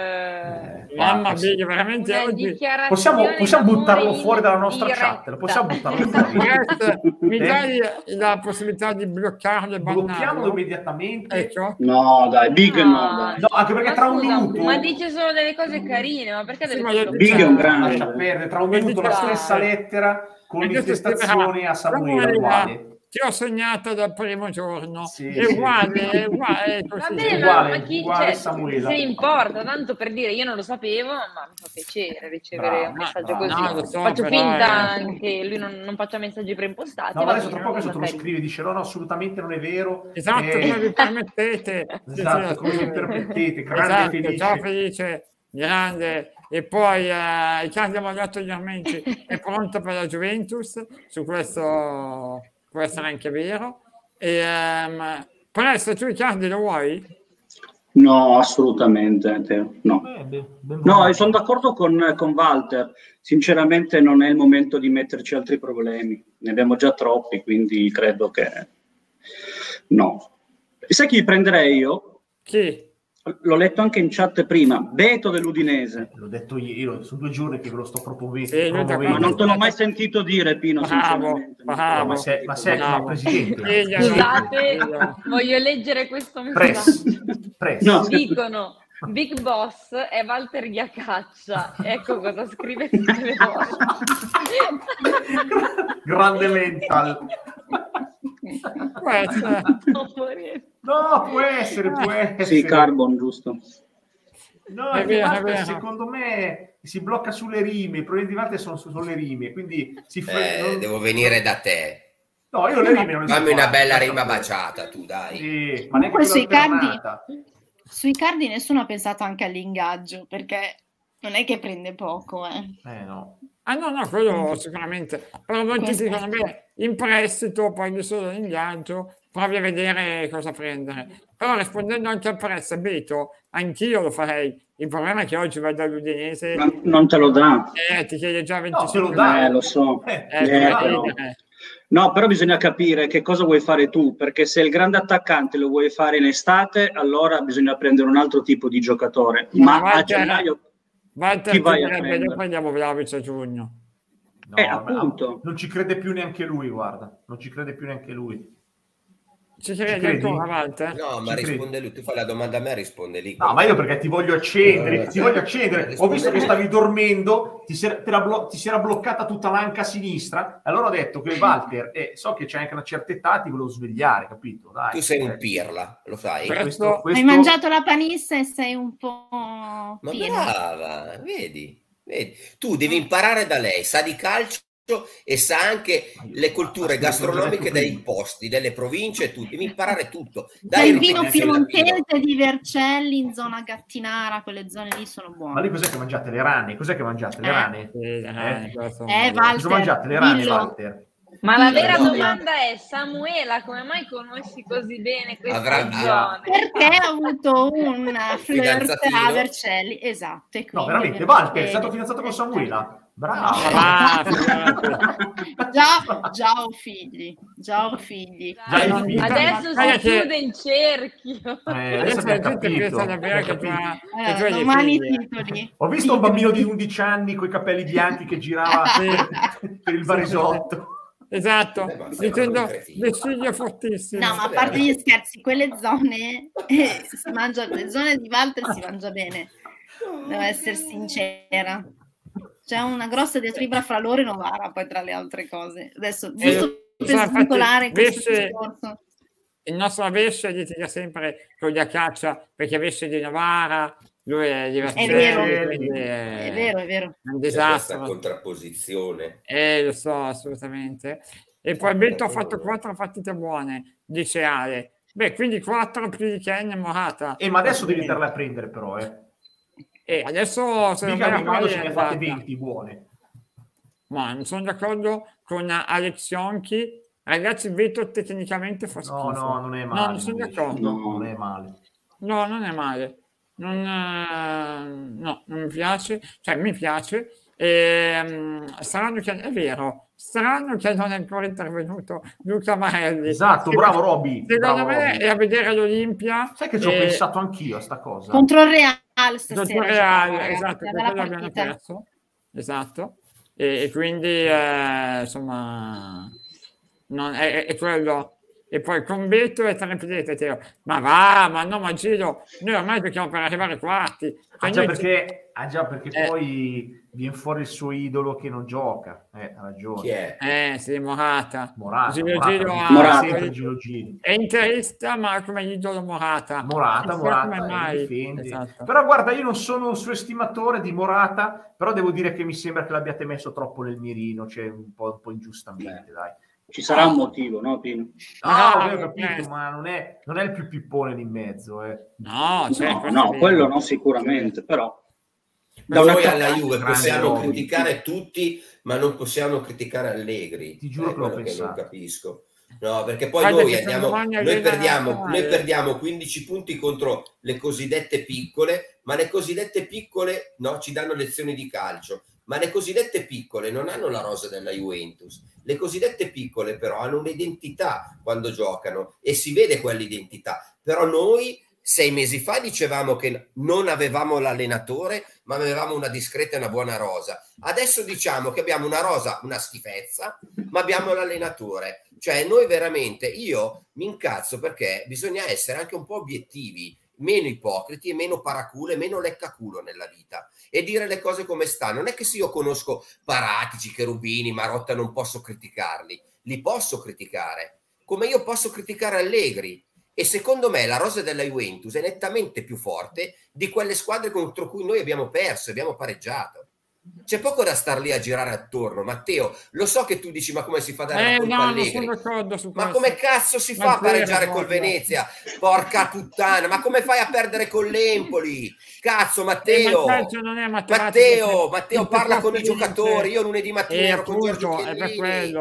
Mamma mia, veramente oggi Possiamo, possiamo buttarlo fuori dalla nostra diretta. chat, lo possiamo buttarlo fuori. (laughs) Grazie, mi Eh? dai la possibilità di bloccarlo e Blocchiamolo bannarlo? immediatamente. Ecco. No, dai, Big no, No. dai. No, anche perché Ma tra un scusa, minuto... Ma dice solo delle cose carine, ma perché Sì, deve Big è un grande. Lascia perdere, tra un minuto la stessa lettera con l'intestazione a Samuele Samuele, uguale. Ti ho sognato dal primo giorno. Sì, è sì. uguale, è uguale, è così. Va bene, Uguale, ma, chi uguale cioè, se importa, tanto per dire io non lo sapevo, ma mi fa piacere ricevere Brava, un messaggio brava. così. No, so, Faccio però, finta eh. che lui non, non faccia messaggi preimpostati. No, ma adesso tra poco lo scrive, dice no, no, assolutamente non è vero. Esatto, Eh, come vi permettete. (laughs) Esatto, come vi permettete, grande Esatto, felice. ciao felice, grande. E poi eh, il cambio mandato gli armenti (laughs) è pronto per la Juventus, su questo può essere anche vero. E, ehm, presto tu Riccardi lo vuoi? No, assolutamente, no. Eh, No, e sono d'accordo con, con Walter. Sinceramente non è il momento di metterci altri problemi. Ne abbiamo già troppi, quindi credo che no. Sai chi prenderei io? Chi? L'ho letto anche in chat prima, Beto dell'Udinese. L'ho detto io, sono due giorni che ve lo sto proponendo. Sì, promuovendo. Ma non te l'ho mai sentito dire, Pino, Bravo, sinceramente. bravo. ma sei, ma sei Bravo. presidente. Scusate, voglio leggere questo messaggio. press. No. Dicono Big Boss è Walter Ghiacaccia. Ecco cosa scrive tutte le volte. Grande mental. Può essere. Sto morendo. No, può essere, può essere. Sì, Carbon, giusto. No, È vero, è vero. secondo me si blocca sulle rime, i problemi di Walter sono su- sulle rime, quindi si fre- Eh, non- devo venire da te. No, io le rime non le so Fammi una bella rima baciata, tu dai. Sì, ma neanche Comunque sui cardi, sui cardi nessuno ha pensato anche all'ingaggio, perché non è che prende poco, eh. Eh no. Ah no, no, quello sicuramente. Però molti Questo- dicono, beh, in prestito, poi solo in viaggio, provi a vedere cosa prendere. Però rispondendo anche al prestito, Beto, anch'io lo farei. Il problema è che oggi vai dall'Udinese Ma non te lo dà. e ti chiede già No, 25 te lo dà. Eh, lo so. Eh, Eh, Eh, devi però- chiedere. No, però bisogna capire che cosa vuoi fare tu, perché se il grande attaccante lo vuoi fare in estate, allora bisogna prendere un altro tipo di giocatore. Ma Ma a gennaio Walter Chi vai a direbbe, prendere? noi prendiamo Vlaovic a giugno. No, Eh, appunto. Non ci crede più neanche lui, guarda. Non ci crede più neanche lui. Ci credi credi? ancora, Walter? No, ma Ci credi? risponde lui. Tu fai la domanda a me, risponde lì. No, ma io perché ti voglio accendere, Eh, ti voglio accendere. Ho visto che stavi dormendo, ti si era, blo- ti si era bloccata tutta l'anca sinistra. Allora ho detto che Walter, eh, so che c'è anche una certa età, ti volevo svegliare, capito? Dai, Tu sei Eh, un pirla, lo sai? Questo, questo- Hai mangiato la panissa e sei un po' Ma pieno. brava, vedi, vedi. Tu devi imparare da lei, sa di calcio e sa anche le culture Ma gastronomiche dei posti, delle province, tu devi imparare tutto. Dai il vino piemontese di Vercelli in zona Gattinara, quelle zone lì sono Ma buone. lì cos'è che mangiate? Le rane? Cos'è che mangiate? Le Eh. rane? Eh, questo- Eh, Val- Cosa mangiate? Le rane, dillo. Walter? Ma la vera No. domanda è, Samuela, come mai conosci così bene queste Avrà- zone? Perché ha avuto un (laughs) flirt a Vercelli, esatto. E No, veramente, Walter, è stato fidanzato con Samuela? Bravo. Ah. (laughs) Già, già ho figli, già ho figli. Già hai dica- Adesso si che- chiude il cerchio. Eh, Adesso adesso la abbiamo gente pensa capito. davvero che che hai Eh, dei domani i figli. titoli. Ho visto un bambino di 11 anni con i capelli bianchi che girava (laughs) per il varisotto. Esatto, Eh, dicendo vestiglie fortissime. No, ma a parte gli scherzi, quelle zone eh, si mangia, le zone di Walter si mangia bene. Devo essere sincera. C'è una grossa diatriba fra loro e Novara, poi tra le altre cose. Adesso, giusto Insomma, infatti, svincolare questo Vesce- discorso. il nostro Vesce litiga sempre con gli Acaccia perché Vesce di Novara, lui è di vero. Vercelli, quindi È vero, è vero. un C'è questa disastro. contrapposizione. Eh, lo so, assolutamente. E poi Beto ha fatto quattro partite buone, dice Ale. Beh, quindi quattro più di Ken e Morata. Eh, ma adesso devi andarle a prendere però, eh. E adesso se non la mi quando ce ne fate andata. 20 buone. Ma non sono d'accordo con Alex Ionchi. Ragazzi, Beto tecnicamente fa schifo. No, no, non è male. No, non sono d'accordo. No, non è male. No, non è male. Non, eh, no, non mi piace. Cioè, mi piace. Ehm, strano che è vero, strano che non è ancora intervenuto Luca Marelli. Esatto, bravo Robby. Secondo bravo me Robby. è a vedere l'Olimpia. Sai che ci ho e- pensato anch'io a sta cosa. Contro il Real stasera. Dottor giocava, esatto, abbiamo partita. perso. Esatto. E, e quindi, eh, insomma, non- è, è quello. E poi con Beto e triplete, Teo. Ma va, ma no, ma Giro, noi ormai giochiamo per arrivare ai quarti. Ah Cioè, già, noi- perché, ah, già perché Eh. poi viene fuori il suo idolo che non gioca. Eh, ha ragione. Chi è? Eh, sì, Morata. Morata. Giro Morata, Giro ha- Morata. sempre Giro Giro. È interista, ma come idolo Morata. Morata, Non Morata, come eh, mai. Esatto. Però guarda, io non sono un suo estimatore di Morata, però devo dire che mi sembra che l'abbiate messo troppo nel mirino, cioè un po', un po' ingiustamente, dai. Ci sarà un motivo, no, Pino? Ah, Ah, ho capito, eh. ma non è, non è il più pippone in mezzo, eh. No, cioè, No, è no, quello no sicuramente, però da Noi alla Juve possiamo criticare tutti, ma non possiamo criticare Allegri. Ti giuro che che non capisco. No, perché poi Guarda noi, andiamo, noi, perdiamo, noi perdiamo 15 punti contro le cosiddette piccole, ma le cosiddette piccole no, ci danno lezioni di calcio. Ma le cosiddette piccole non hanno la rosa della Juventus. Le cosiddette piccole però hanno un'identità quando giocano e si vede quell'identità. Però noi sei mesi fa dicevamo che non avevamo l'allenatore, ma avevamo una discreta e una buona rosa. Adesso diciamo che abbiamo una rosa, una schifezza, ma abbiamo l'allenatore. Cioè, noi veramente, io mi incazzo perché bisogna essere anche un po' obiettivi, meno ipocriti e meno paraculo e meno leccaculo nella vita e dire le cose come stanno. Non è che se io conosco Paratici, Cherubini, Marotta non posso criticarli, li posso criticare, come io posso criticare Allegri. E secondo me la rosa della Juventus è nettamente più forte di quelle squadre contro cui noi abbiamo perso, abbiamo pareggiato. C'è poco da star lì a girare attorno, Matteo. Lo so che tu dici, ma come si fa a dare Eh, no, su Ma come cazzo si Ma fa a pareggiare col guarda. Venezia? Porca puttana, ma come fai a perdere con l'Empoli? Cazzo, Eh, Matteo! Matteo, perché Matteo, parla con i giocatori. Io lunedì mattina Eh, ero con Giorgio Chiellini.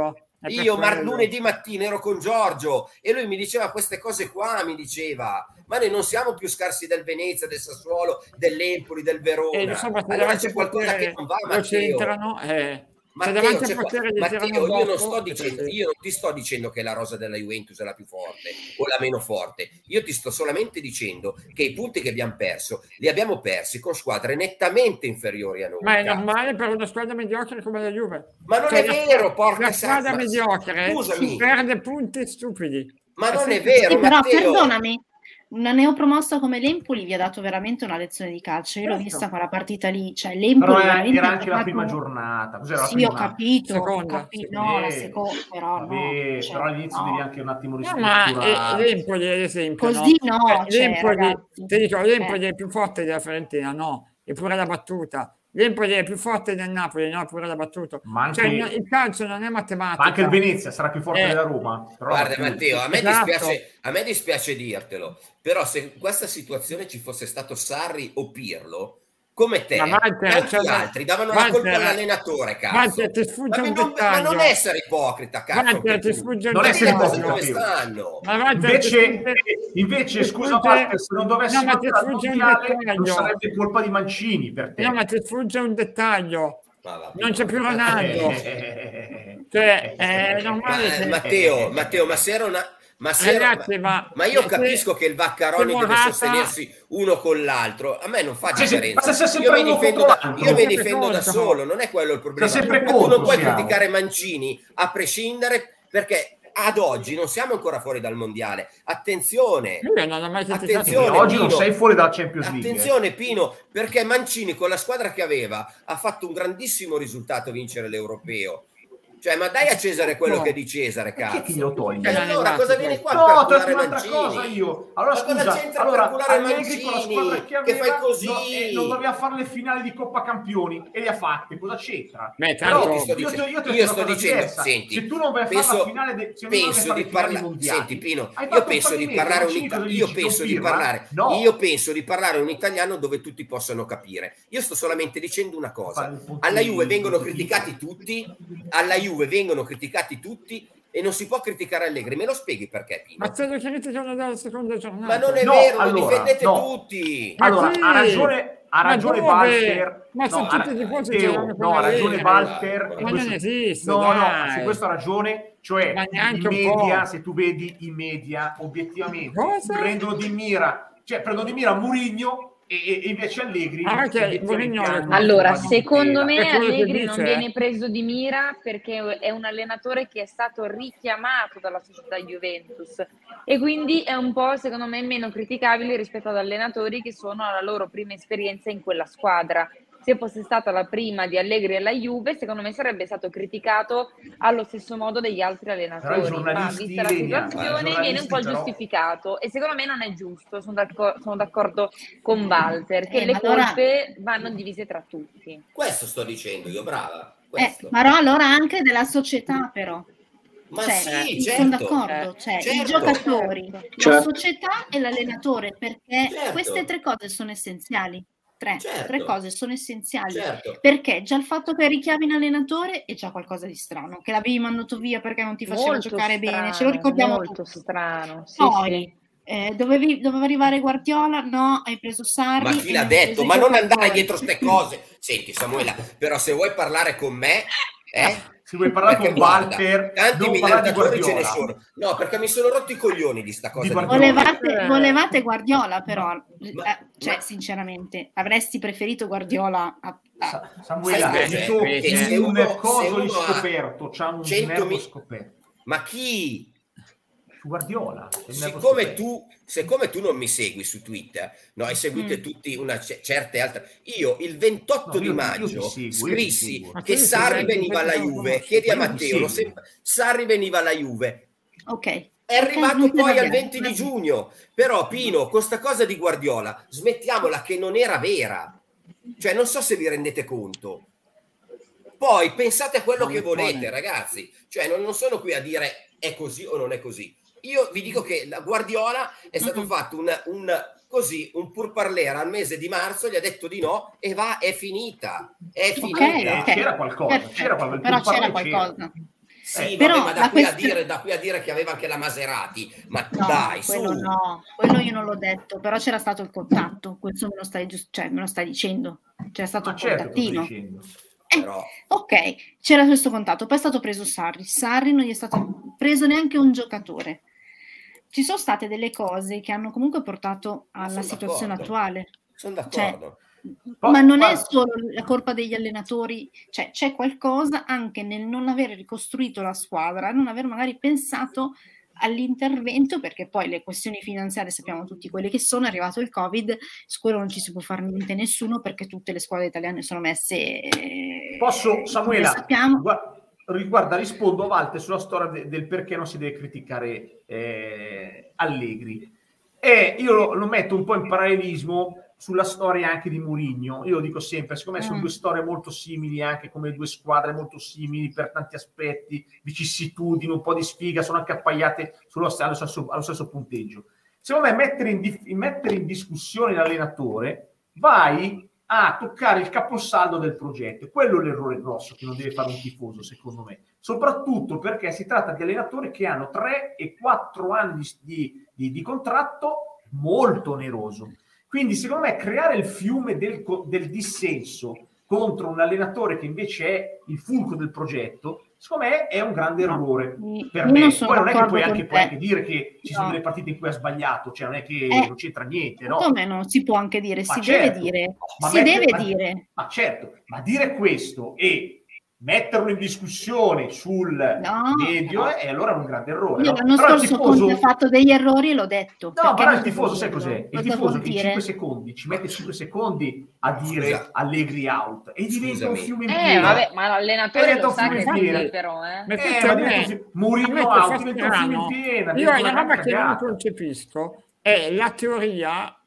Io mar- lunedì mattina ero con Giorgio e lui mi diceva queste cose qua, mi diceva, ma noi non siamo più scarsi del Venezia, del Sassuolo, dell'Empoli, del Verona. E insomma, allora c'è al qualcosa potere che non va, lo Matteo. centrano, eh, Matteo, gli Matteo, io non sto è dicendo, io non ti sto dicendo che la rosa della Juventus è la più forte o la meno forte. Io ti sto solamente dicendo che i punti che abbiamo perso li abbiamo persi con squadre nettamente inferiori a noi. Ma è cazzo. normale per una squadra mediocre come la Juve. Ma non Cioè, è vero, porca La squadra mediocre scusami. perde punti stupidi. Ma È non è sempre- vero, Sì, però Matteo. perdonami, una neopromossa come l'Empoli vi ha dato veramente una lezione di calcio. Io l'ho Certo. vista quella partita lì, cioè l'Empoli Però era, era anche la prima giornata. Cos'era la Sì, prima? ho capito, ho Seconda. capito. no, la seconda, però vabbè, no. cioè, però all'inizio no. devi anche un attimo No, ma eh, l'Empoli, ad esempio, Così no, Eh, cioè, l'Empoli, ragazzi. ti dico, l'Empoli Eh. è più forte della Fiorentina, no, eppure la battuta. L'Empoli è più forte del Napoli, no, pure la battuta. Ma anche- Cioè, il- il calcio non è matematica. Ma anche il Venezia sarà più forte Eh. della Roma? Però Guarda più- Matteo, a me, Esatto. dispiace, a me dispiace dirtelo, però se in questa situazione ci fosse stato Sarri o Pirlo, come te, Ma Walter, tanti cioè, altri davano Walter, la colpa all'allenatore, cazzo. Walter, ti sfugge ma, un non, ma non essere ipocrita, cazzo. Che ti sfugge un Non essere dettaglio. ipocrita, dove Piero. stanno? Ma Invece, sfugge- invece scusa sfugge- Walter, se non dovessimo No, ma ti andare al sfugge un dettaglio. sarebbe colpa di Mancini per te. No, ma ti sfugge un dettaglio. Non c'è più. Ronaldo. Eh, (laughs) Cioè, è normale Ma, che- Matteo, Matteo, ma se era una... Ma, se era- Ragazzi, ma- ma io se- capisco che il Vaccaroni se deve Morata- sostenersi uno con l'altro, a me non fa se- differenza. se sei io mi difendo, da, io mi difendo da solo, non è quello il problema. Ma tu non puoi siamo. criticare Mancini a prescindere perché ad oggi non siamo ancora fuori dal mondiale. Attenzione, Attenzione, Oggi non sei fuori dalla Champions League. eh. Attenzione Pino, perché Mancini con la squadra che aveva ha fatto un grandissimo risultato vincere l'europeo. Cioè Cioè, ma dai a Cesare quello No. che è di Cesare, Perché chi cazzo. glielo toglie? E allora cosa vieni qua No, per culare Mancini? cosa io. Allora Ma cosa scusa, c'entra allora per culare Allegri con la Mancini? squadra che Che aveva fai così? no, eh, non doveva fare le finali di Coppa Campioni e le ha fatte, cosa c'entra? Beh, Però tanto- Io ti sto io, dicendo- io io detto sto cosa dicendo, senti, se tu non vai a fare penso- la finale de- se penso di parlare mondiali, senti Pino io penso di parlare un, Mancini cosa io penso di firma? parlare No. io penso di parlare un italiano dove tutti possano capire io sto solamente dicendo una cosa alla Juve vengono criticati tutti alla Juve vengono criticati tutti e non si può criticare Allegri me lo spieghi perché Pino Ma se lo criticano dalla seconda giornata. ma non è No, vero lo allora, difendete no. tutti Ma Allora, chi? ha ragione, ha Ma ragione dove? Walter. Ma no, tutti ha- i Teo, no, ha ragione. Walter. Ma non esiste, No, no, dai. su questo ha ragione. Cioè, Ma un media, se tu vedi in media, obiettivamente, Cosa? prendono di mira, cioè prendono di mira Murigno e, e- invece Allegri. Ah, Mourinho è- hanno Allora, secondo me Allegri non viene eh. preso di mira perché è un allenatore che è stato richiamato dalla società Juventus e quindi è un po', secondo me, meno criticabile rispetto ad allenatori che sono alla loro prima esperienza in quella squadra. Se fosse stata la prima di Allegri alla Juve, secondo me sarebbe stato criticato allo stesso modo degli altri allenatori. Ma vista la Lenia, situazione, viene un po' però- giustificato e secondo me non è giusto. Sono d'accordo, sono d'accordo con Walter che Eh, le allora- colpe vanno divise tra tutti. questo sto dicendo io brava Eh, ma allora anche della società però. ma Cioè, sì sono certo d'accordo, cioè, certo. i giocatori, la Certo. società e l'allenatore, perché Certo. queste tre cose sono essenziali. Tre, Certo. tre cose sono essenziali. certo Perché già il fatto che richiami un allenatore è già qualcosa di strano, che l'avevi mandato via perché non ti faceva Molto giocare bene, ce lo strano, ricordiamo molto tutti. strano. Sì, Poi, sì. eh, dovevi, doveva arrivare Guardiola, no, hai preso Sarri. Ma chi l'ha detto? Ma non andare dietro ste cose. Senti, Samuela, però se vuoi parlare con me, eh? Se vuoi parlare Perché con guarda, Walter, tanti non parlare di ce Guardiola. sono. No, perché mi sono rotto i coglioni di sta cosa. Di. Volevate, volevate Guardiola, però, Ma- eh, cioè, ma- sinceramente, avresti preferito Guardiola a, a- Sa- Samuela, Sai hai che- detto che se un coso scoperto, c'ha un 100 nervo mi- scoperto. Ma chi? Guardiola. Siccome tu, siccome tu non mi segui su Twitter, no, hai seguite Mm. tutti una ce- certe altre. Io il 28 No, io- di io maggio seguo, io scrissi che Sarri veniva alla Juve. Chiedi a Matteo, sempre- Sarri veniva alla Juve. Ok. È arrivato poi al bene. 20 di giugno. Però, Pino, con sta cosa di Guardiola, smettiamola che non era vera. Cioè, non so se vi rendete conto. Poi pensate a quello Non che volete, ragazzi. Cioè, non, non sono qui a dire è così o non è così. Io vi dico che la Guardiola è stato Mhm. fatto un, un così, un purparlera al mese di marzo, gli ha detto di no e va, è finita. È finita. ok. C'era qualcosa, Perfetto. c'era qualcosa, Però c'era qualcosa. Sì, Eh, vabbè, però ma da qui, a questione- dire, da qui a dire che aveva anche la Maserati. Ma No, dai, su. quello no, quello io non l'ho detto, però c'era stato il contatto, questo me lo stai, cioè, me lo stai dicendo, c'era stato Ma il certo, contattino. Eh, Però... ok, c'era questo contatto, poi è stato preso Sarri, Sarri non gli è stato preso neanche un giocatore. Ci sono state delle cose che hanno comunque portato alla situazione d'accordo. attuale. Sono Cioè, d'accordo. Poi, ma non è guarda- solo la colpa degli allenatori, cioè c'è qualcosa anche nel non aver ricostruito la squadra, non aver magari pensato all'intervento, perché poi le questioni finanziarie sappiamo tutti quelle che sono, è arrivato il Covid, su quello non ci si può fare niente nessuno perché tutte le squadre italiane sono messe... eh, Posso, Samuela, sappiamo. Riguarda, rispondo a Walter sulla storia de- del perché non si deve criticare eh, Allegri. E io lo, lo metto un po' in parallelismo sulla storia anche di Mourinho. Io lo dico sempre, secondo me sono Mm. due storie molto simili, anche come due squadre molto simili per tanti aspetti, vicissitudini, un po' di sfiga, sono anche appaiate sullo, allo, stesso, allo stesso punteggio. Secondo me mettere in, mettere in discussione l'allenatore vai a toccare il caposaldo del progetto. Quello è l'errore grosso che non deve fare un tifoso, secondo me. Soprattutto perché si tratta di allenatori che hanno 3 e 4 anni di, di- di contratto molto oneroso. Quindi, secondo me, creare il fiume del, del dissenso contro un allenatore che invece è il fulcro del progetto, secondo me è un grande No, errore io per non me. sono Poi non è che puoi anche, puoi anche dire che ci sono No. delle partite in cui ha sbagliato, cioè non è che Eh, non c'entra niente, no? Come no? Si può anche dire, Ma si certo, deve dire, si mettere- deve ma- dire. Ma certo, ma dire questo e metterlo in discussione sul No, medio no. e allora è un grande errore. Io no? l'anno Però scorso tifoso- Conte ha fatto degli errori e l'ho detto. No, però il tifoso, sai cos'è? Il Lo tifoso che in dire. 5 secondi ci mette 5 secondi a dire Scusa. Allegri out e diventa un fiume in Eh, pieno. vabbè, ma l'allenatore lo un sa fiume che è così però, eh. Eh, diventa me- un fi- che out, diventa un fiume in piena, Io la roba che non concepisco è la teoria,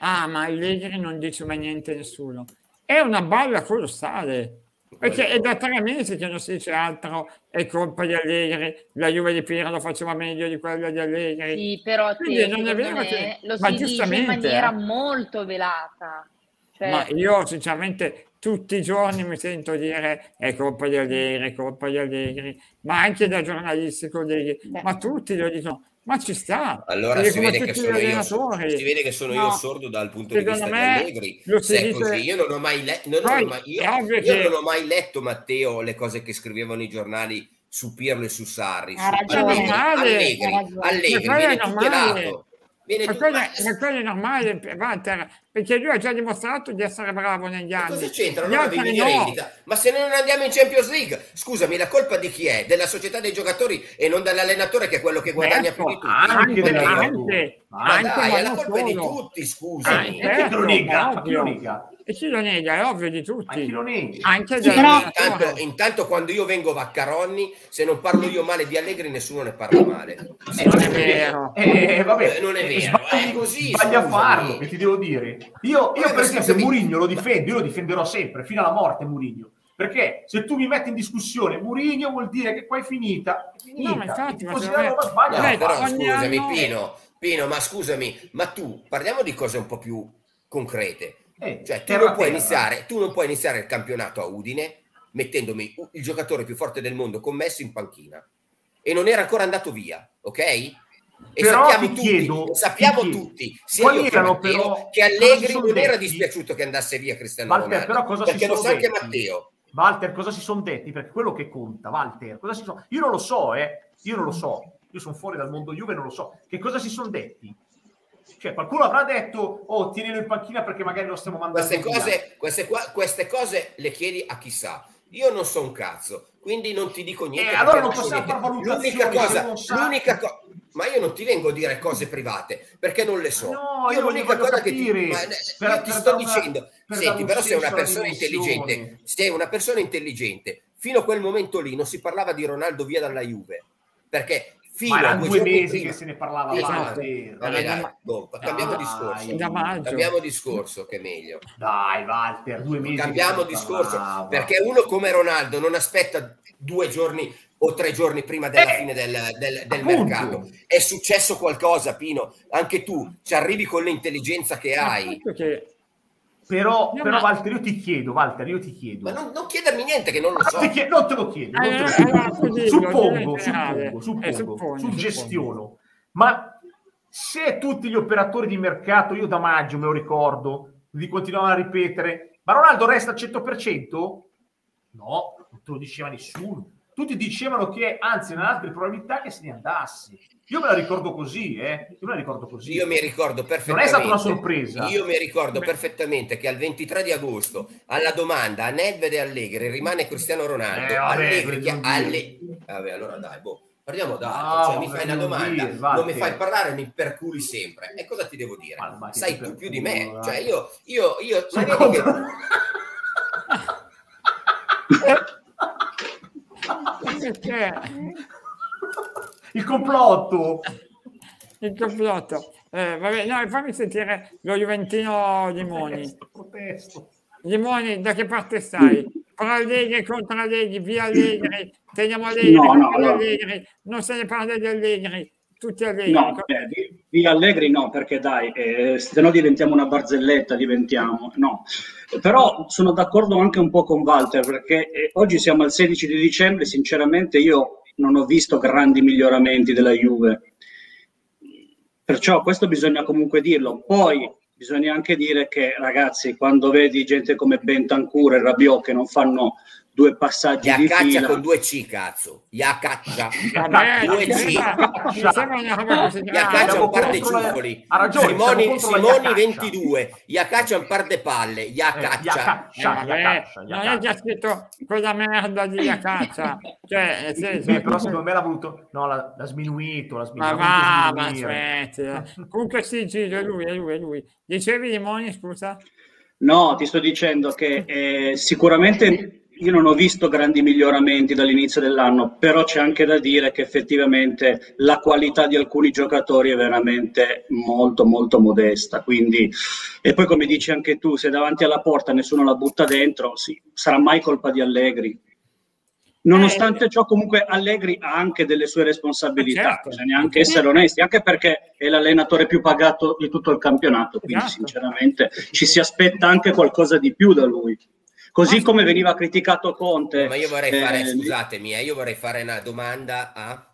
ah ma Allegri non dice mai niente a nessuno. È una balla colossale. Perché è da tre mesi che non si dice altro, è colpa di Allegri, la Juve di Pirlo faceva meglio di quella di Allegri. Sì, però Quindi te, non è vero che- lo ma si in maniera eh. molto velata. Cioè, Ma io sinceramente tutti i giorni mi sento dire è colpa di Allegri, è colpa di Allegri, ma anche da giornalisti, colleghi, Beh. ma tutti lo dicono, ma ci sta. Allora si vede, che sono io, si vede che sono No. io sordo dal punto di vista me di Allegri. Se dice- così, io non ho mai, le- non Poi mai- io- io che- non ho mai letto, Matteo, le cose che scrivevano i giornali su Pirlo e su Sarri. Ha su ragione. Allegri, Normale. Allegri. Allegri quello viene tutelato. Viene Ma tu- quello, ma- ma quello è normale, Walter, perché lui ha già dimostrato di essere bravo negli Ma anni. cosa c'entra? Non avevi di no. rendita. Ma se non andiamo in Champions League, scusami, la colpa di chi è? Della società dei giocatori e non dell'allenatore che è quello che guadagna Certo, più di tutti. anche anche, anche, Ma Ma anche, dai, ma è la non colpa di solo. tutti, Ah, scusami. E chi lo Certo, nega? Ma chi ovvio. lo nega? E chi lo nega? È ovvio di Ma tutti. chi lo nega? Anche Sì, però-. Intanto, intanto quando io vengo Vaccaronni, se non parlo io male di Allegri, nessuno ne parla male. Eh, non è vero. Eh, vabbè, Eh, non è eh, vero, sbagli, è così, sbagli a farlo, che ti devo dire. Io, io per esempio. Murigno lo difendo, io lo difenderò sempre, fino alla morte Murigno. Perché se tu mi metti in discussione Murigno vuol dire che poi è finita. È finita. No, ma infatti, ma tifosi secondo me- della Roma sbagliano No, Beh, a però scusami, anno- Pino, Pino, ma scusami, ma tu parliamo di cose un po' più concrete. Eh, Cioè, tu non, iniziare, tu non puoi iniziare il campionato a Udine mettendomi il giocatore più forte del mondo commesso in panchina. E non era ancora andato via, ok? E Però sappiamo ti tutti, chiedo- sappiamo tutti, sia io che Matteo, però- che cosa Allegri non era dispiaciuto che andasse via Cristiano Walter, Ronaldo. però cosa si perché lo sa anche? Matteo. Walter, cosa si sono detti? Perché quello che conta, Walter, cosa si sono... Io non lo so, eh. Io non lo so. Io sono fuori dal mondo Juve, non lo so. Che cosa si sono detti? Cioè, qualcuno avrà detto, oh, tienilo in panchina perché magari lo stiamo mandando Queste cose, queste, qua- queste cose le chiedi a chissà. Io non so un cazzo, quindi non ti dico niente. Eh, allora non possiamo far valutazioni, L'unica cosa, l'unica co- ma io non ti vengo a dire cose private perché non le so. No, io io l'unica cosa che ti, capire, ma, per- io ti per sto una- dicendo, per senti, però sei una persona intelligente, sei una persona intelligente. Fino a quel momento lì non si parlava di Ronaldo via dalla Juve, perché fino Ma a due, mesi prima- che se ne parlava. Sì, Walter. Vabbè, dai, boh, cambiamo Dai. discorso. Cambiamo discorso, che è meglio. Dai, Walter, due mesi. Cambiamo discorso parlava. perché uno come Ronaldo non aspetta due giorni o tre giorni prima della Eh, fine del, del- del mercato. È successo qualcosa, Pino. Anche tu ci arrivi con l'intelligenza che hai. che Però, però ma- Walter, io ti chiedo, Walter, io ti chiedo. Ma non, non chiedermi niente che non lo so. chiedo- non te lo chiedo, non te lo Eh, chiedo. dillo, suppongo, suppongo, suppongo, Eh, suggestiono. Ma se tutti gli operatori di mercato, io da maggio me lo ricordo, vi continuavano a ripetere, ma Ronaldo resta al 100%? No, non te lo diceva nessuno. Tutti dicevano che, anzi, erano altre probabilità che se ne andasse. Io me la ricordo così, eh. Io me la ricordo così. Io mi ricordo non perfettamente. è stata una sorpresa. Io mi ricordo perfettamente che al 23 di agosto, alla domanda a Nedved e Allegri, rimane Cristiano Ronaldo. Eh, vabbè, Allegri, non dire. alle... Vabbè, allora dai, boh. Parliamo No, cioè, mi fai una non domanda, dire, non mi fai parlare e mi perculi sempre. E cosa ti devo dire? Che Sai tu più di me. dai. Cioè, io, io, io ma vedi che- (laughs) (laughs) perché Il complotto. il complotto. Eh, vabbè, no, fammi sentire lo Juventino Limoni. Protesto. Limoni, da che parte stai? Pro Allegri contro Allegri, via Allegri, teniamo Allegri, No, no, via no. Allegri, non se ne parla di Allegri, tutti Allegri. No, eh, di Allegri no, perché dai, eh, se no diventiamo una barzelletta, diventiamo, no. Però sono d'accordo anche un po' con Walter, perché eh, oggi siamo al 16 di dicembre, sinceramente io non ho visto grandi miglioramenti della Juve. Perciò questo bisogna comunque dirlo. Poi bisogna anche dire che, ragazzi, quando vedi gente come Bentancur e Rabiot che non fanno due passaggi di Iacaccia fila. con due C, cazzo. Iacaccia. Vabbè, Due C. Siamo un par de ciuffoli. ha ragione, Simoni, Simoni Iacaccia. 22. Iacaccia un par de palle. Eh, Iacaccia. Eh, vabbè, Iacaccia, non è ha scritto quella merda di Iacaccia. Cioè, nel senso, Sì, però secondo me l'ha voluto no l'ha, l'ha sminuito l'ha Ma sminuito, va, ma voluto sminuire. aspetti. Comunque sì, Gillo, è lui, è lui, è lui. Dicevi Limoni, scusa? No, ti sto dicendo che eh, sicuramente io non ho visto grandi miglioramenti dall'inizio dell'anno, però c'è anche da dire che effettivamente la qualità di alcuni giocatori è veramente molto molto modesta. Quindi, e poi come dici anche tu, se davanti alla porta nessuno la butta dentro, sì, sarà mai colpa di Allegri. Nonostante ciò, comunque Allegri ha anche delle sue responsabilità, Certo. bisogna anche essere onesti, anche perché è l'allenatore più pagato di tutto il campionato, quindi Esatto. sinceramente ci si aspetta anche qualcosa di più da lui. Così Ma- come veniva criticato Conte. Ma io vorrei eh, fare, scusatemi, eh, io vorrei fare una domanda a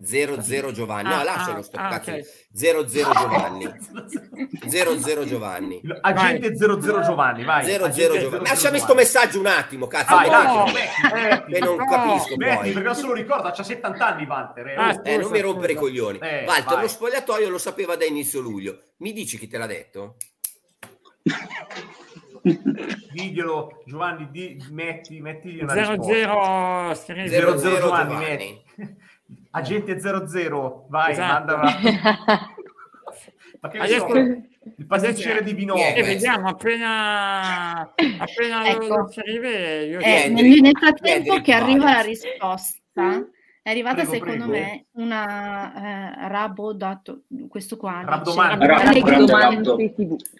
00 Giovanni. No, Ah, lascialo ah, sto ah, cazzo. ok. 00 Giovanni. 00 Giovanni. agente 00 Giovanni vai 00 Agente Giovanni. 00 Lasciami sto messaggio un attimo, cazzo. vai attimo, metti, (laughs) che non No, capisco metti, poi. perché non se lo ricorda c'ha 70 anni Walter eh. Ah. Eh, non mi rompere i coglioni. Eh, Walter, vai. lo spogliatoio lo sapeva da inizio luglio. Mi dici chi te l'ha detto? (laughs) diglielo Giovanni di, metti metti una risposta 00 scrivi. 00 00 Giovanni, Giovanni. metti. agente 00 vai Esatto. mandala (laughs) ma che Adesso- so, il pasticcere di Eh, Binotto questo. vediamo appena, appena Ecco. lo scrive io Eh, nel, nel frattempo che arriva la risposta, è arrivata Prego, secondo prego. me una eh, Rabodato, questo qua. Rabdomante. Rabdomante.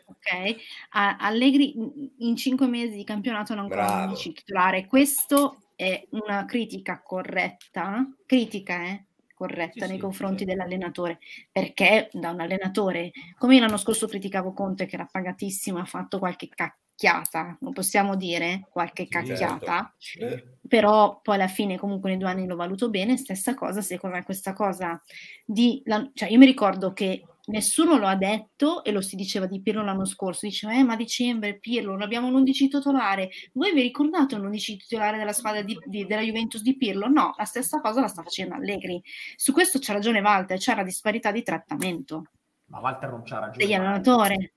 ok, a- Allegri in cinque mesi di campionato non ancora Bravo. 11 titolare. Questo è una critica corretta, critica eh, corretta Sì, nei sì, confronti sì. dell'allenatore, perché da un allenatore, come l'anno scorso criticavo Conte che era pagatissimo, ha fatto qualche cacchiata, non possiamo dire qualche certo. cacchiata, Eh, però poi alla fine comunque nei due anni lo valuto bene, stessa cosa secondo me questa cosa di, la- cioè io mi ricordo che nessuno lo ha detto e lo si diceva di Pirlo l'anno scorso, diceva eh ma a dicembre Pirlo non abbiamo un 11 titolare, voi vi ricordate un 11 titolare della squadra di- di- della Juventus di Pirlo? No, la stessa cosa la sta facendo Allegri, su questo c'ha ragione Walter, c'è una disparità di trattamento ma Walter non c'ha ragione degli allenatori.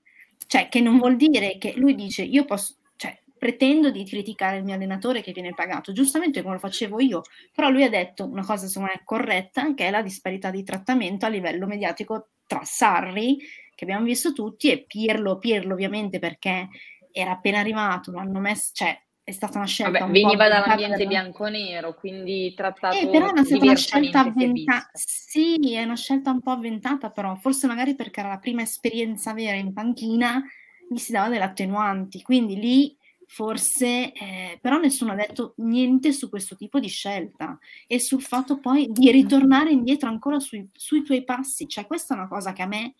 Cioè, che non vuol dire che lui dice io posso, cioè, pretendo di criticare il mio allenatore che viene pagato, giustamente come lo facevo io, però lui ha detto una cosa secondo me corretta, che è la disparità di trattamento a livello mediatico tra Sarri, che abbiamo visto tutti, e Pirlo, Pirlo ovviamente perché era appena arrivato, lo hanno messo, cioè è stata una scelta Vabbè, un veniva dall'ambiente da- bianco-nero, quindi trattato eh, però è una, stata una scelta avventata. Sì, è una scelta un po' avventata, però forse magari perché era la prima esperienza vera in panchina, gli si dava delle attenuanti. Quindi lì forse, eh, però nessuno ha detto niente su questo tipo di scelta e sul fatto poi di ritornare indietro ancora sui, sui tuoi passi. Cioè, questa è una cosa che a me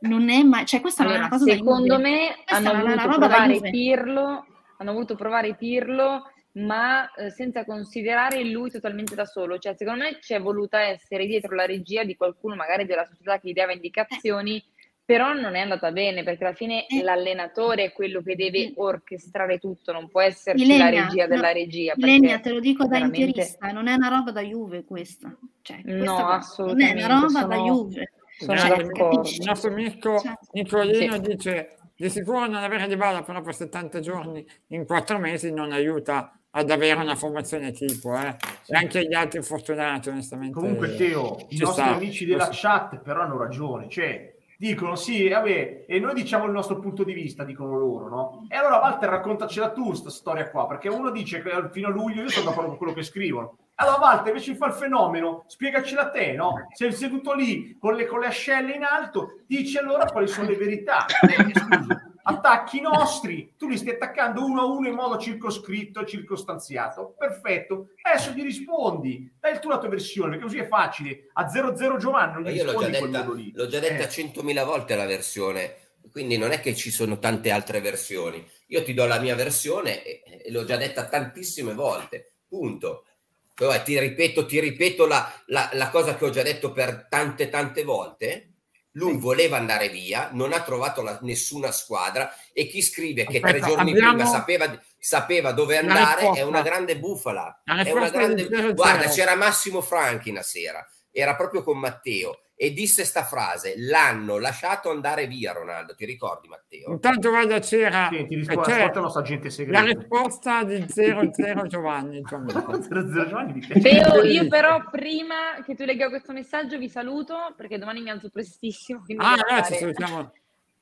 non è mai, cioè, questa non è Allora, una cosa secondo me Questa hanno non è una voluto roba da provare. Pirlo, hanno voluto provare Pirlo, ma eh, senza considerare lui totalmente da solo. Cioè, secondo me c'è voluta essere dietro la regia di qualcuno, magari della società che gli dava indicazioni, però non è andata bene perché alla fine Eh. l'allenatore è quello che deve Il- orchestrare tutto, non può esserci Ilenia, la regia della no, regia. Ilenia, te lo dico da interista, non è una roba da Juve questa. Cioè, No, questa qua assolutamente, Non è una roba sono- da Juve. sono Cioè, d'accordo. Il nostro amico Cioè, Nicolino sì. dice di sicuro non avere di balla però per 70 giorni in 4 mesi non aiuta ad avere una formazione tipo eh. e anche gli altri infortunati onestamente Comunque, Teo, i nostri sta. amici della Questo- chat però hanno ragione, cioè dicono sì, vabbè, e noi diciamo il nostro punto di vista, dicono loro, no? E allora Walter raccontacela tu questa storia qua, perché uno dice che fino a luglio io sono d'accordo con quello che scrivono. Allora Walter invece fa il fenomeno, spiegacela te, no? Sei seduto lì con le, con le ascelle in alto, dici allora quali sono le verità. Eh, scusa, attacchi nostri, tu li stai attaccando uno a uno in modo circoscritto e circostanziato. Perfetto. Adesso gli rispondi, dai tu la tua versione, perché così è facile. A 00 Giovanni non Ma gli io l'ho già detta, lì. l'ho già detta Eh. 100.000 volte la versione, quindi non è che ci sono tante altre versioni. Io ti do la mia versione e l'ho già detta tantissime volte, punto. Vai, ti ripeto, ti ripeto la, la- la cosa che ho già detto per tante tante volte. Lui voleva andare via, non ha trovato la- nessuna squadra e chi scrive che tre Aspetta, giorni abbiamo- prima sapeva, sapeva dove andare è una grande bufala. Una grande... del 0-0. Guarda, c'era Massimo Franchi una sera, era proprio con Matteo e disse sta frase: l'hanno lasciato andare via Ronaldo. Ti ricordi, Matteo? Intanto guarda c'era eh, c'è ascolta il nostro agente la risposta di 00 Giovanni. il tuo amico. 00 Giovanni mi piace. Teo, io però prima che tu legga questo messaggio vi saluto perché domani mi alzo prestissimo. Ah, andare salutiamo.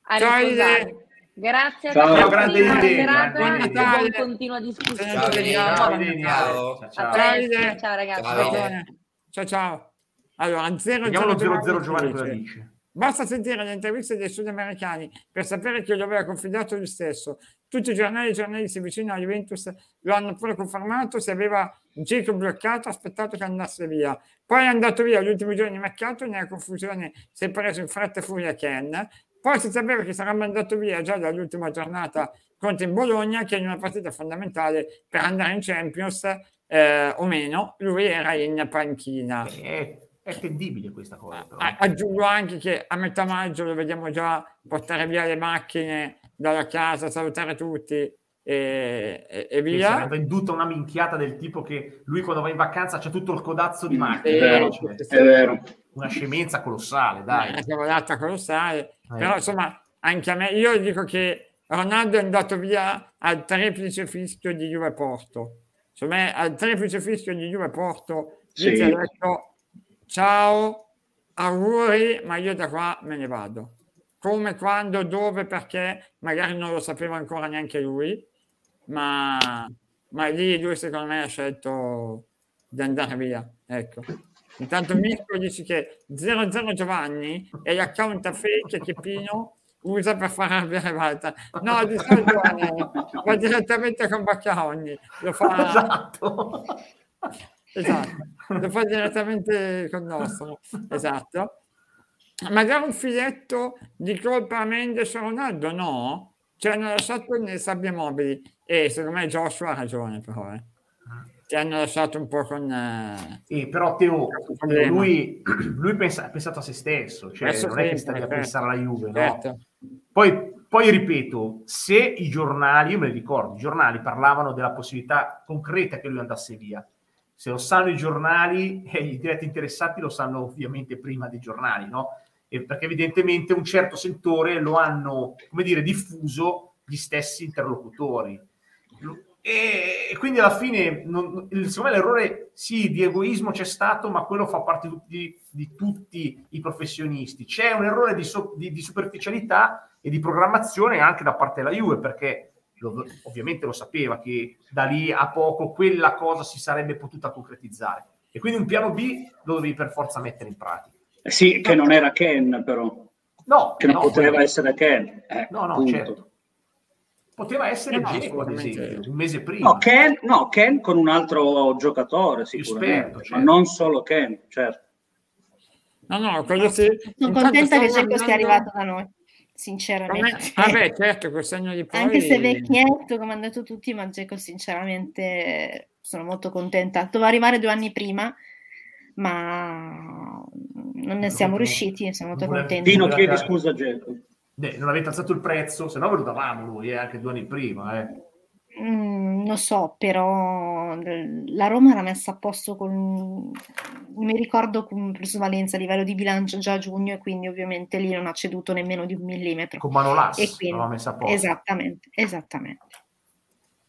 a Ciao. Grazie a Ciao. grande buona Ide, serata grande e Ide. buon continua discussione. Ciao. Ciao, Ciao, ciao. Ciao, ragazzi. Ciao. Ciao ciao. Allora, 0 Vediamo lo 00 Giovanni cosa dice. Basta sentire le interviste dei sudamericani per sapere che lo aveva confidato lui stesso. Tutti i giornali e giornalisti vicini alla Juventus lo hanno pure confermato. Si aveva Gico bloccato, aspettato che andasse via. Poi è andato via gli ultimi giorni di mercato, nella confusione si è preso in fretta e furia Ken. Poi si sapeva che sarebbe andato via già dall'ultima giornata contro il Bologna, che in una partita fondamentale per andare in Champions eh, o meno, lui era in panchina. È, è tendibile questa cosa. Però. Aggiungo anche che a metà maggio lo vediamo già portare via le macchine dalla casa, salutare tutti e, e- e via. sarebbe venduta una minchiata del tipo che lui quando va in vacanza c'è tutto il codazzo di È macchine. vero, Cioè, è vero. una scemenza colossale, È dai. una cavolata colossale, Eh. però insomma anche a me, io dico che Ronaldo è andato via al triplice fischio di Juve Porto. Secondo me al triplice fischio di Juve Porto Sì. detto ciao, auguri, ma io da qua me ne vado. Come, quando, dove, perché, magari non lo sapeva ancora neanche lui, ma, ma lì lui secondo me ha scelto di andare via. Ecco. Intanto Mirko dice che 00 Giovanni è l'account fake che Pino usa per far arrabbiare Walter. No, di solito va direttamente con Baccaogni, lo fa, Esatto. Esatto, lo fa direttamente con il nostro, esatto. Magari un filetto di colpa a Mendes o Ronaldo, no? Ci hanno lasciato nelle sabbie mobili e secondo me Joshua ha ragione però, eh. Ci hanno lasciato un po' con... eh, E però Teo, lui, (clears throat) lui pensa- ha pensato a se stesso, cioè Verso non è che sempre, sta lì a certo. pensare alla Juve, no? certo. Poi, poi ripeto, se i giornali, io me li ricordo, i giornali parlavano della possibilità concreta che lui andasse via. Se lo sanno i giornali, (laughs) e i diretti interessati lo sanno ovviamente prima dei giornali, no? E perché evidentemente un certo settore lo hanno, come dire, diffuso gli stessi interlocutori. E, quindi alla fine, non, secondo me l'errore sì di egoismo c'è stato, ma quello fa parte di, di tutti i professionisti. C'è un errore di, so- di- di superficialità e di programmazione anche da parte della Juve, perché lo- ovviamente lo sapeva che da lì a poco quella cosa si sarebbe potuta concretizzare. E quindi un piano B lo dovevi per forza mettere in pratica. Eh Sì, che non era Ken, però. No, Che non no, poteva essere Ken. Eh, No, no, punto. certo. Poteva essere No, no, Dzeko, ad esempio, un mese prima. No Ken, no, Ken con un altro giocatore, sicuramente. esperto, Ma certo. non solo Ken, certo. No, no, quello sì. Sono contenta che Dzeko sia arrivato da noi, Sinceramente. Vabbè, certo, col segno di poi... (laughs) Anche se vecchietto, come hanno detto tutti, ma Dzeko sinceramente sono molto contenta. Doveva arrivare due anni prima, ma non ne siamo riusciti e siamo molto contenti. Dino, Voleva chiedi scusa a Geco. Eh, non avete alzato il prezzo, se no ve lo davamo noi eh, anche due anni prima. Eh. Mm, lo so, però la Roma era messa a posto con, mi ricordo con plusvalenza a livello di bilancio già a giugno e quindi ovviamente lì non ha ceduto nemmeno di un millimetro. Con Manolas E quindi- l'aveva messa a posto. Esattamente, esattamente.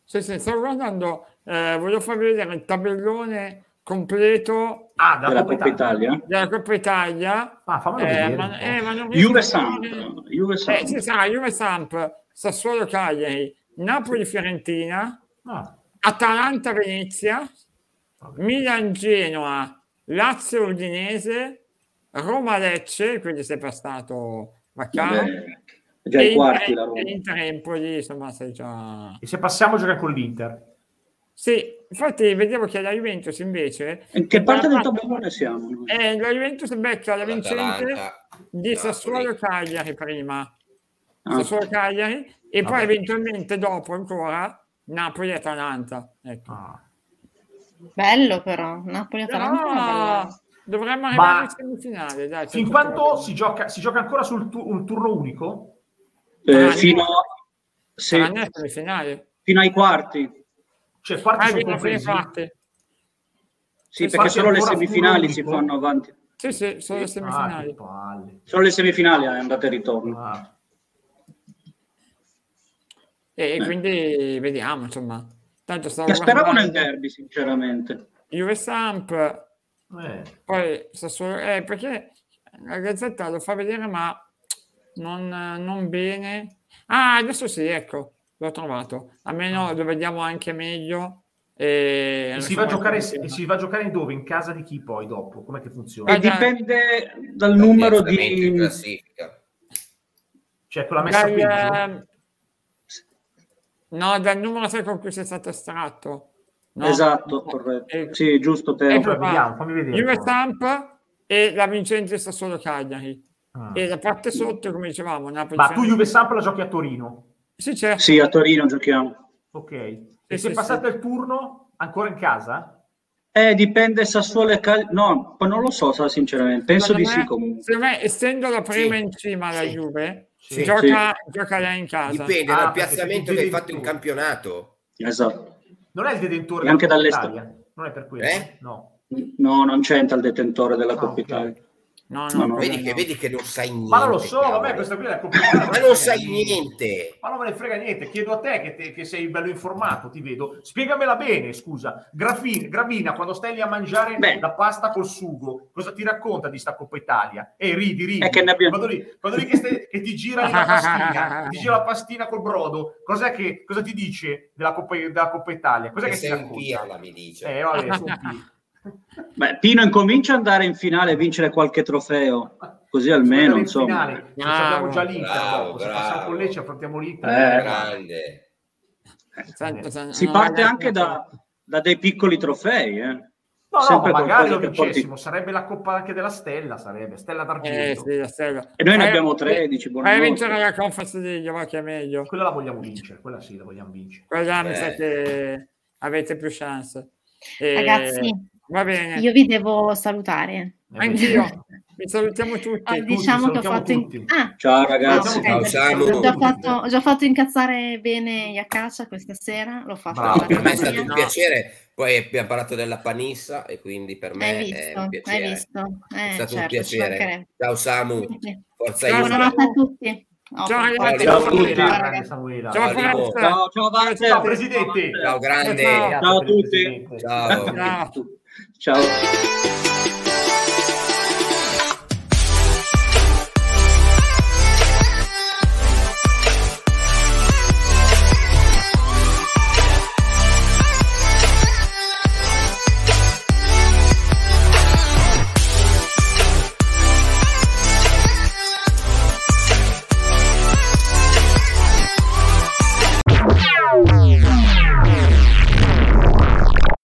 Sì, sì, stavo guardando, eh, voglio farvi vedere il tabellone completo Ah, Della Coppa Coppa Italia. Italia? della Coppa Italia. Ah, fammelo Eh, vedere. ma, eh, ma non Juve Samp. Juve Eh, Samp. sì, sarà Juve Samp, Sassuolo Cagliari, Napoli Fiorentina, Ah, Atalanta Venezia, Milan Genoa, Lazio Udinese, Roma Lecce, quindi è sempre stato Vaccaro. Già i quarti la Roma. e Inter Empoli, insomma, sei già... E se passiamo a giocare con l'Inter? Sì, infatti vedevo che la Juventus invece... In che parte del tabellone siamo? Eh, la Juventus becca la vincente di. Sassuolo Cagliari prima. Ah. Sassuolo Cagliari e poi Vabbè. eventualmente dopo ancora Napoli Atalanta. Ecco. Ah. Bello però, Napoli-Atalanta è una Però, bella- Dovremmo Ma arrivare in semifinale. Dai, Fin problemi. si gioca, si gioca ancora sul tu- un turno unico? Eh, Ah, fino, a- semifinali. fino ai quarti. Cioè, quarti Ah, sono compresi? parti. Sì, perché solo le semifinali si fanno avanti. Sì, sì, sono le Ah, semifinali. palle. Solo le semifinali è andata e ritorno. Ah. E quindi vediamo, insomma. Tanto stavo Io speravo nel derby, sinceramente. Juve Samp, Eh. poi Sassuolo, eh, perché la Gazzetta lo fa vedere, ma non, non bene. Ah, adesso sì, ecco, l'ho trovato. Almeno lo vediamo anche meglio. E, E si, va giocare, e si va a giocare in dove? In casa di chi poi dopo? Com'è che funziona? E Guarda- dipende dal numero di... classifica. Cioè, con la messa a Dal, no, dal numero 6 con cui sei stato estratto. No? Esatto, corretto. Eh, Sì, giusto te. ecco qua. vediamo, fammi vedere. Juve Samp e la vincente Sassuolo Cagliari. Ah. E la parte sotto, come dicevamo, Napoli Ma tu Juve Samp la giochi a Torino? Sì, certo. Sì, a Torino giochiamo. Ok. E Sì, se sì, passate il turno ancora in casa? Eh, dipende Sassuolo e Cagliari. No, non lo so, sinceramente. Penso Secondo di me- sì comunque. Secondo me, essendo la prima Sì. in cima la Sì. Juve, Sì. gioca, gioca lei in casa. Dipende Ah, dal piazzamento che hai fatto in campionato. Esatto. Non è il detentore anche della Coppa dall'estero. Italia? Non è per quello? Eh? No. No, non c'entra il detentore della Ah, Coppa ok. Italia. No, No, no, Vedi che, no. vedi che non sai niente. Ma non lo so, cavolo. vabbè, questa qui è la (laughs) Coppa Italia. Ma non sai niente. Ma non me ne frega niente, chiedo a te che, te- che sei bello informato, ti vedo. Spiegamela bene, scusa. Grafin- Gravina, quando stai lì a mangiare Beh. la pasta col sugo, cosa ti racconta di sta Coppa Italia? E ridi, ridi. È che ne abbiamo- Quando lì, quando lì che, stai- che ti gira la (laughs) pastina, ti gira la pastina col brodo, cos'è che, cosa ti dice della Coppa, della Coppa Italia? Cos'è che, Che ti racconta? pirla, mi dice. Eh, vabbè, sono pi- (laughs) Beh, Pino incomincia ad andare in finale e vincere qualche trofeo. Così almeno, in insomma. finale. Se Bravo. abbiamo già l'Inter, Bravo, dopo, se bravo. passiamo con Lecce affrontiamo l'Inter. Eh. Grande. Sento- Si parte anche da, da dei piccoli trofei, eh. No, no, Sempre ma magari lo che porti- vincessimo, sarebbe la coppa anche della Stella, sarebbe Stella Eh, d'Argento. sì, la stella. E noi ne Fai- abbiamo 13, Fai buonanotte. vincere la Conference League, va che è meglio. Quella la vogliamo vincere, quella sì, la vogliamo vincere. Quella mi Beh. sa che avete più chance. E- Ragazzi, va bene. io vi devo salutare. Eh, Anch'io. Vi salutiamo tutti. Ah, diciamo che ho fatto in... tutti. ah, Ciao ragazzi. ah, ok, Ciao. Ho già, fatto, ho già fatto incazzare bene Iacaccia questa sera, l'ho fatto. No, per me è stato un piacere. Poi abbiamo parlato della panissa e quindi per me Hai è visto, un hai piacere. visto. È Eh, stato un certo, ci piacere. Ciao Samu, forza Ciao. Buonanotte a tutti. Oh, Ciao, ragazzi. Ciao a Samuela, tutti. Ciao, Ciao. Ciao, ciao. Ciao Presidente. Ciao grande. Ciao. Ciao a tutti. Ciao. Ciao. Ciao.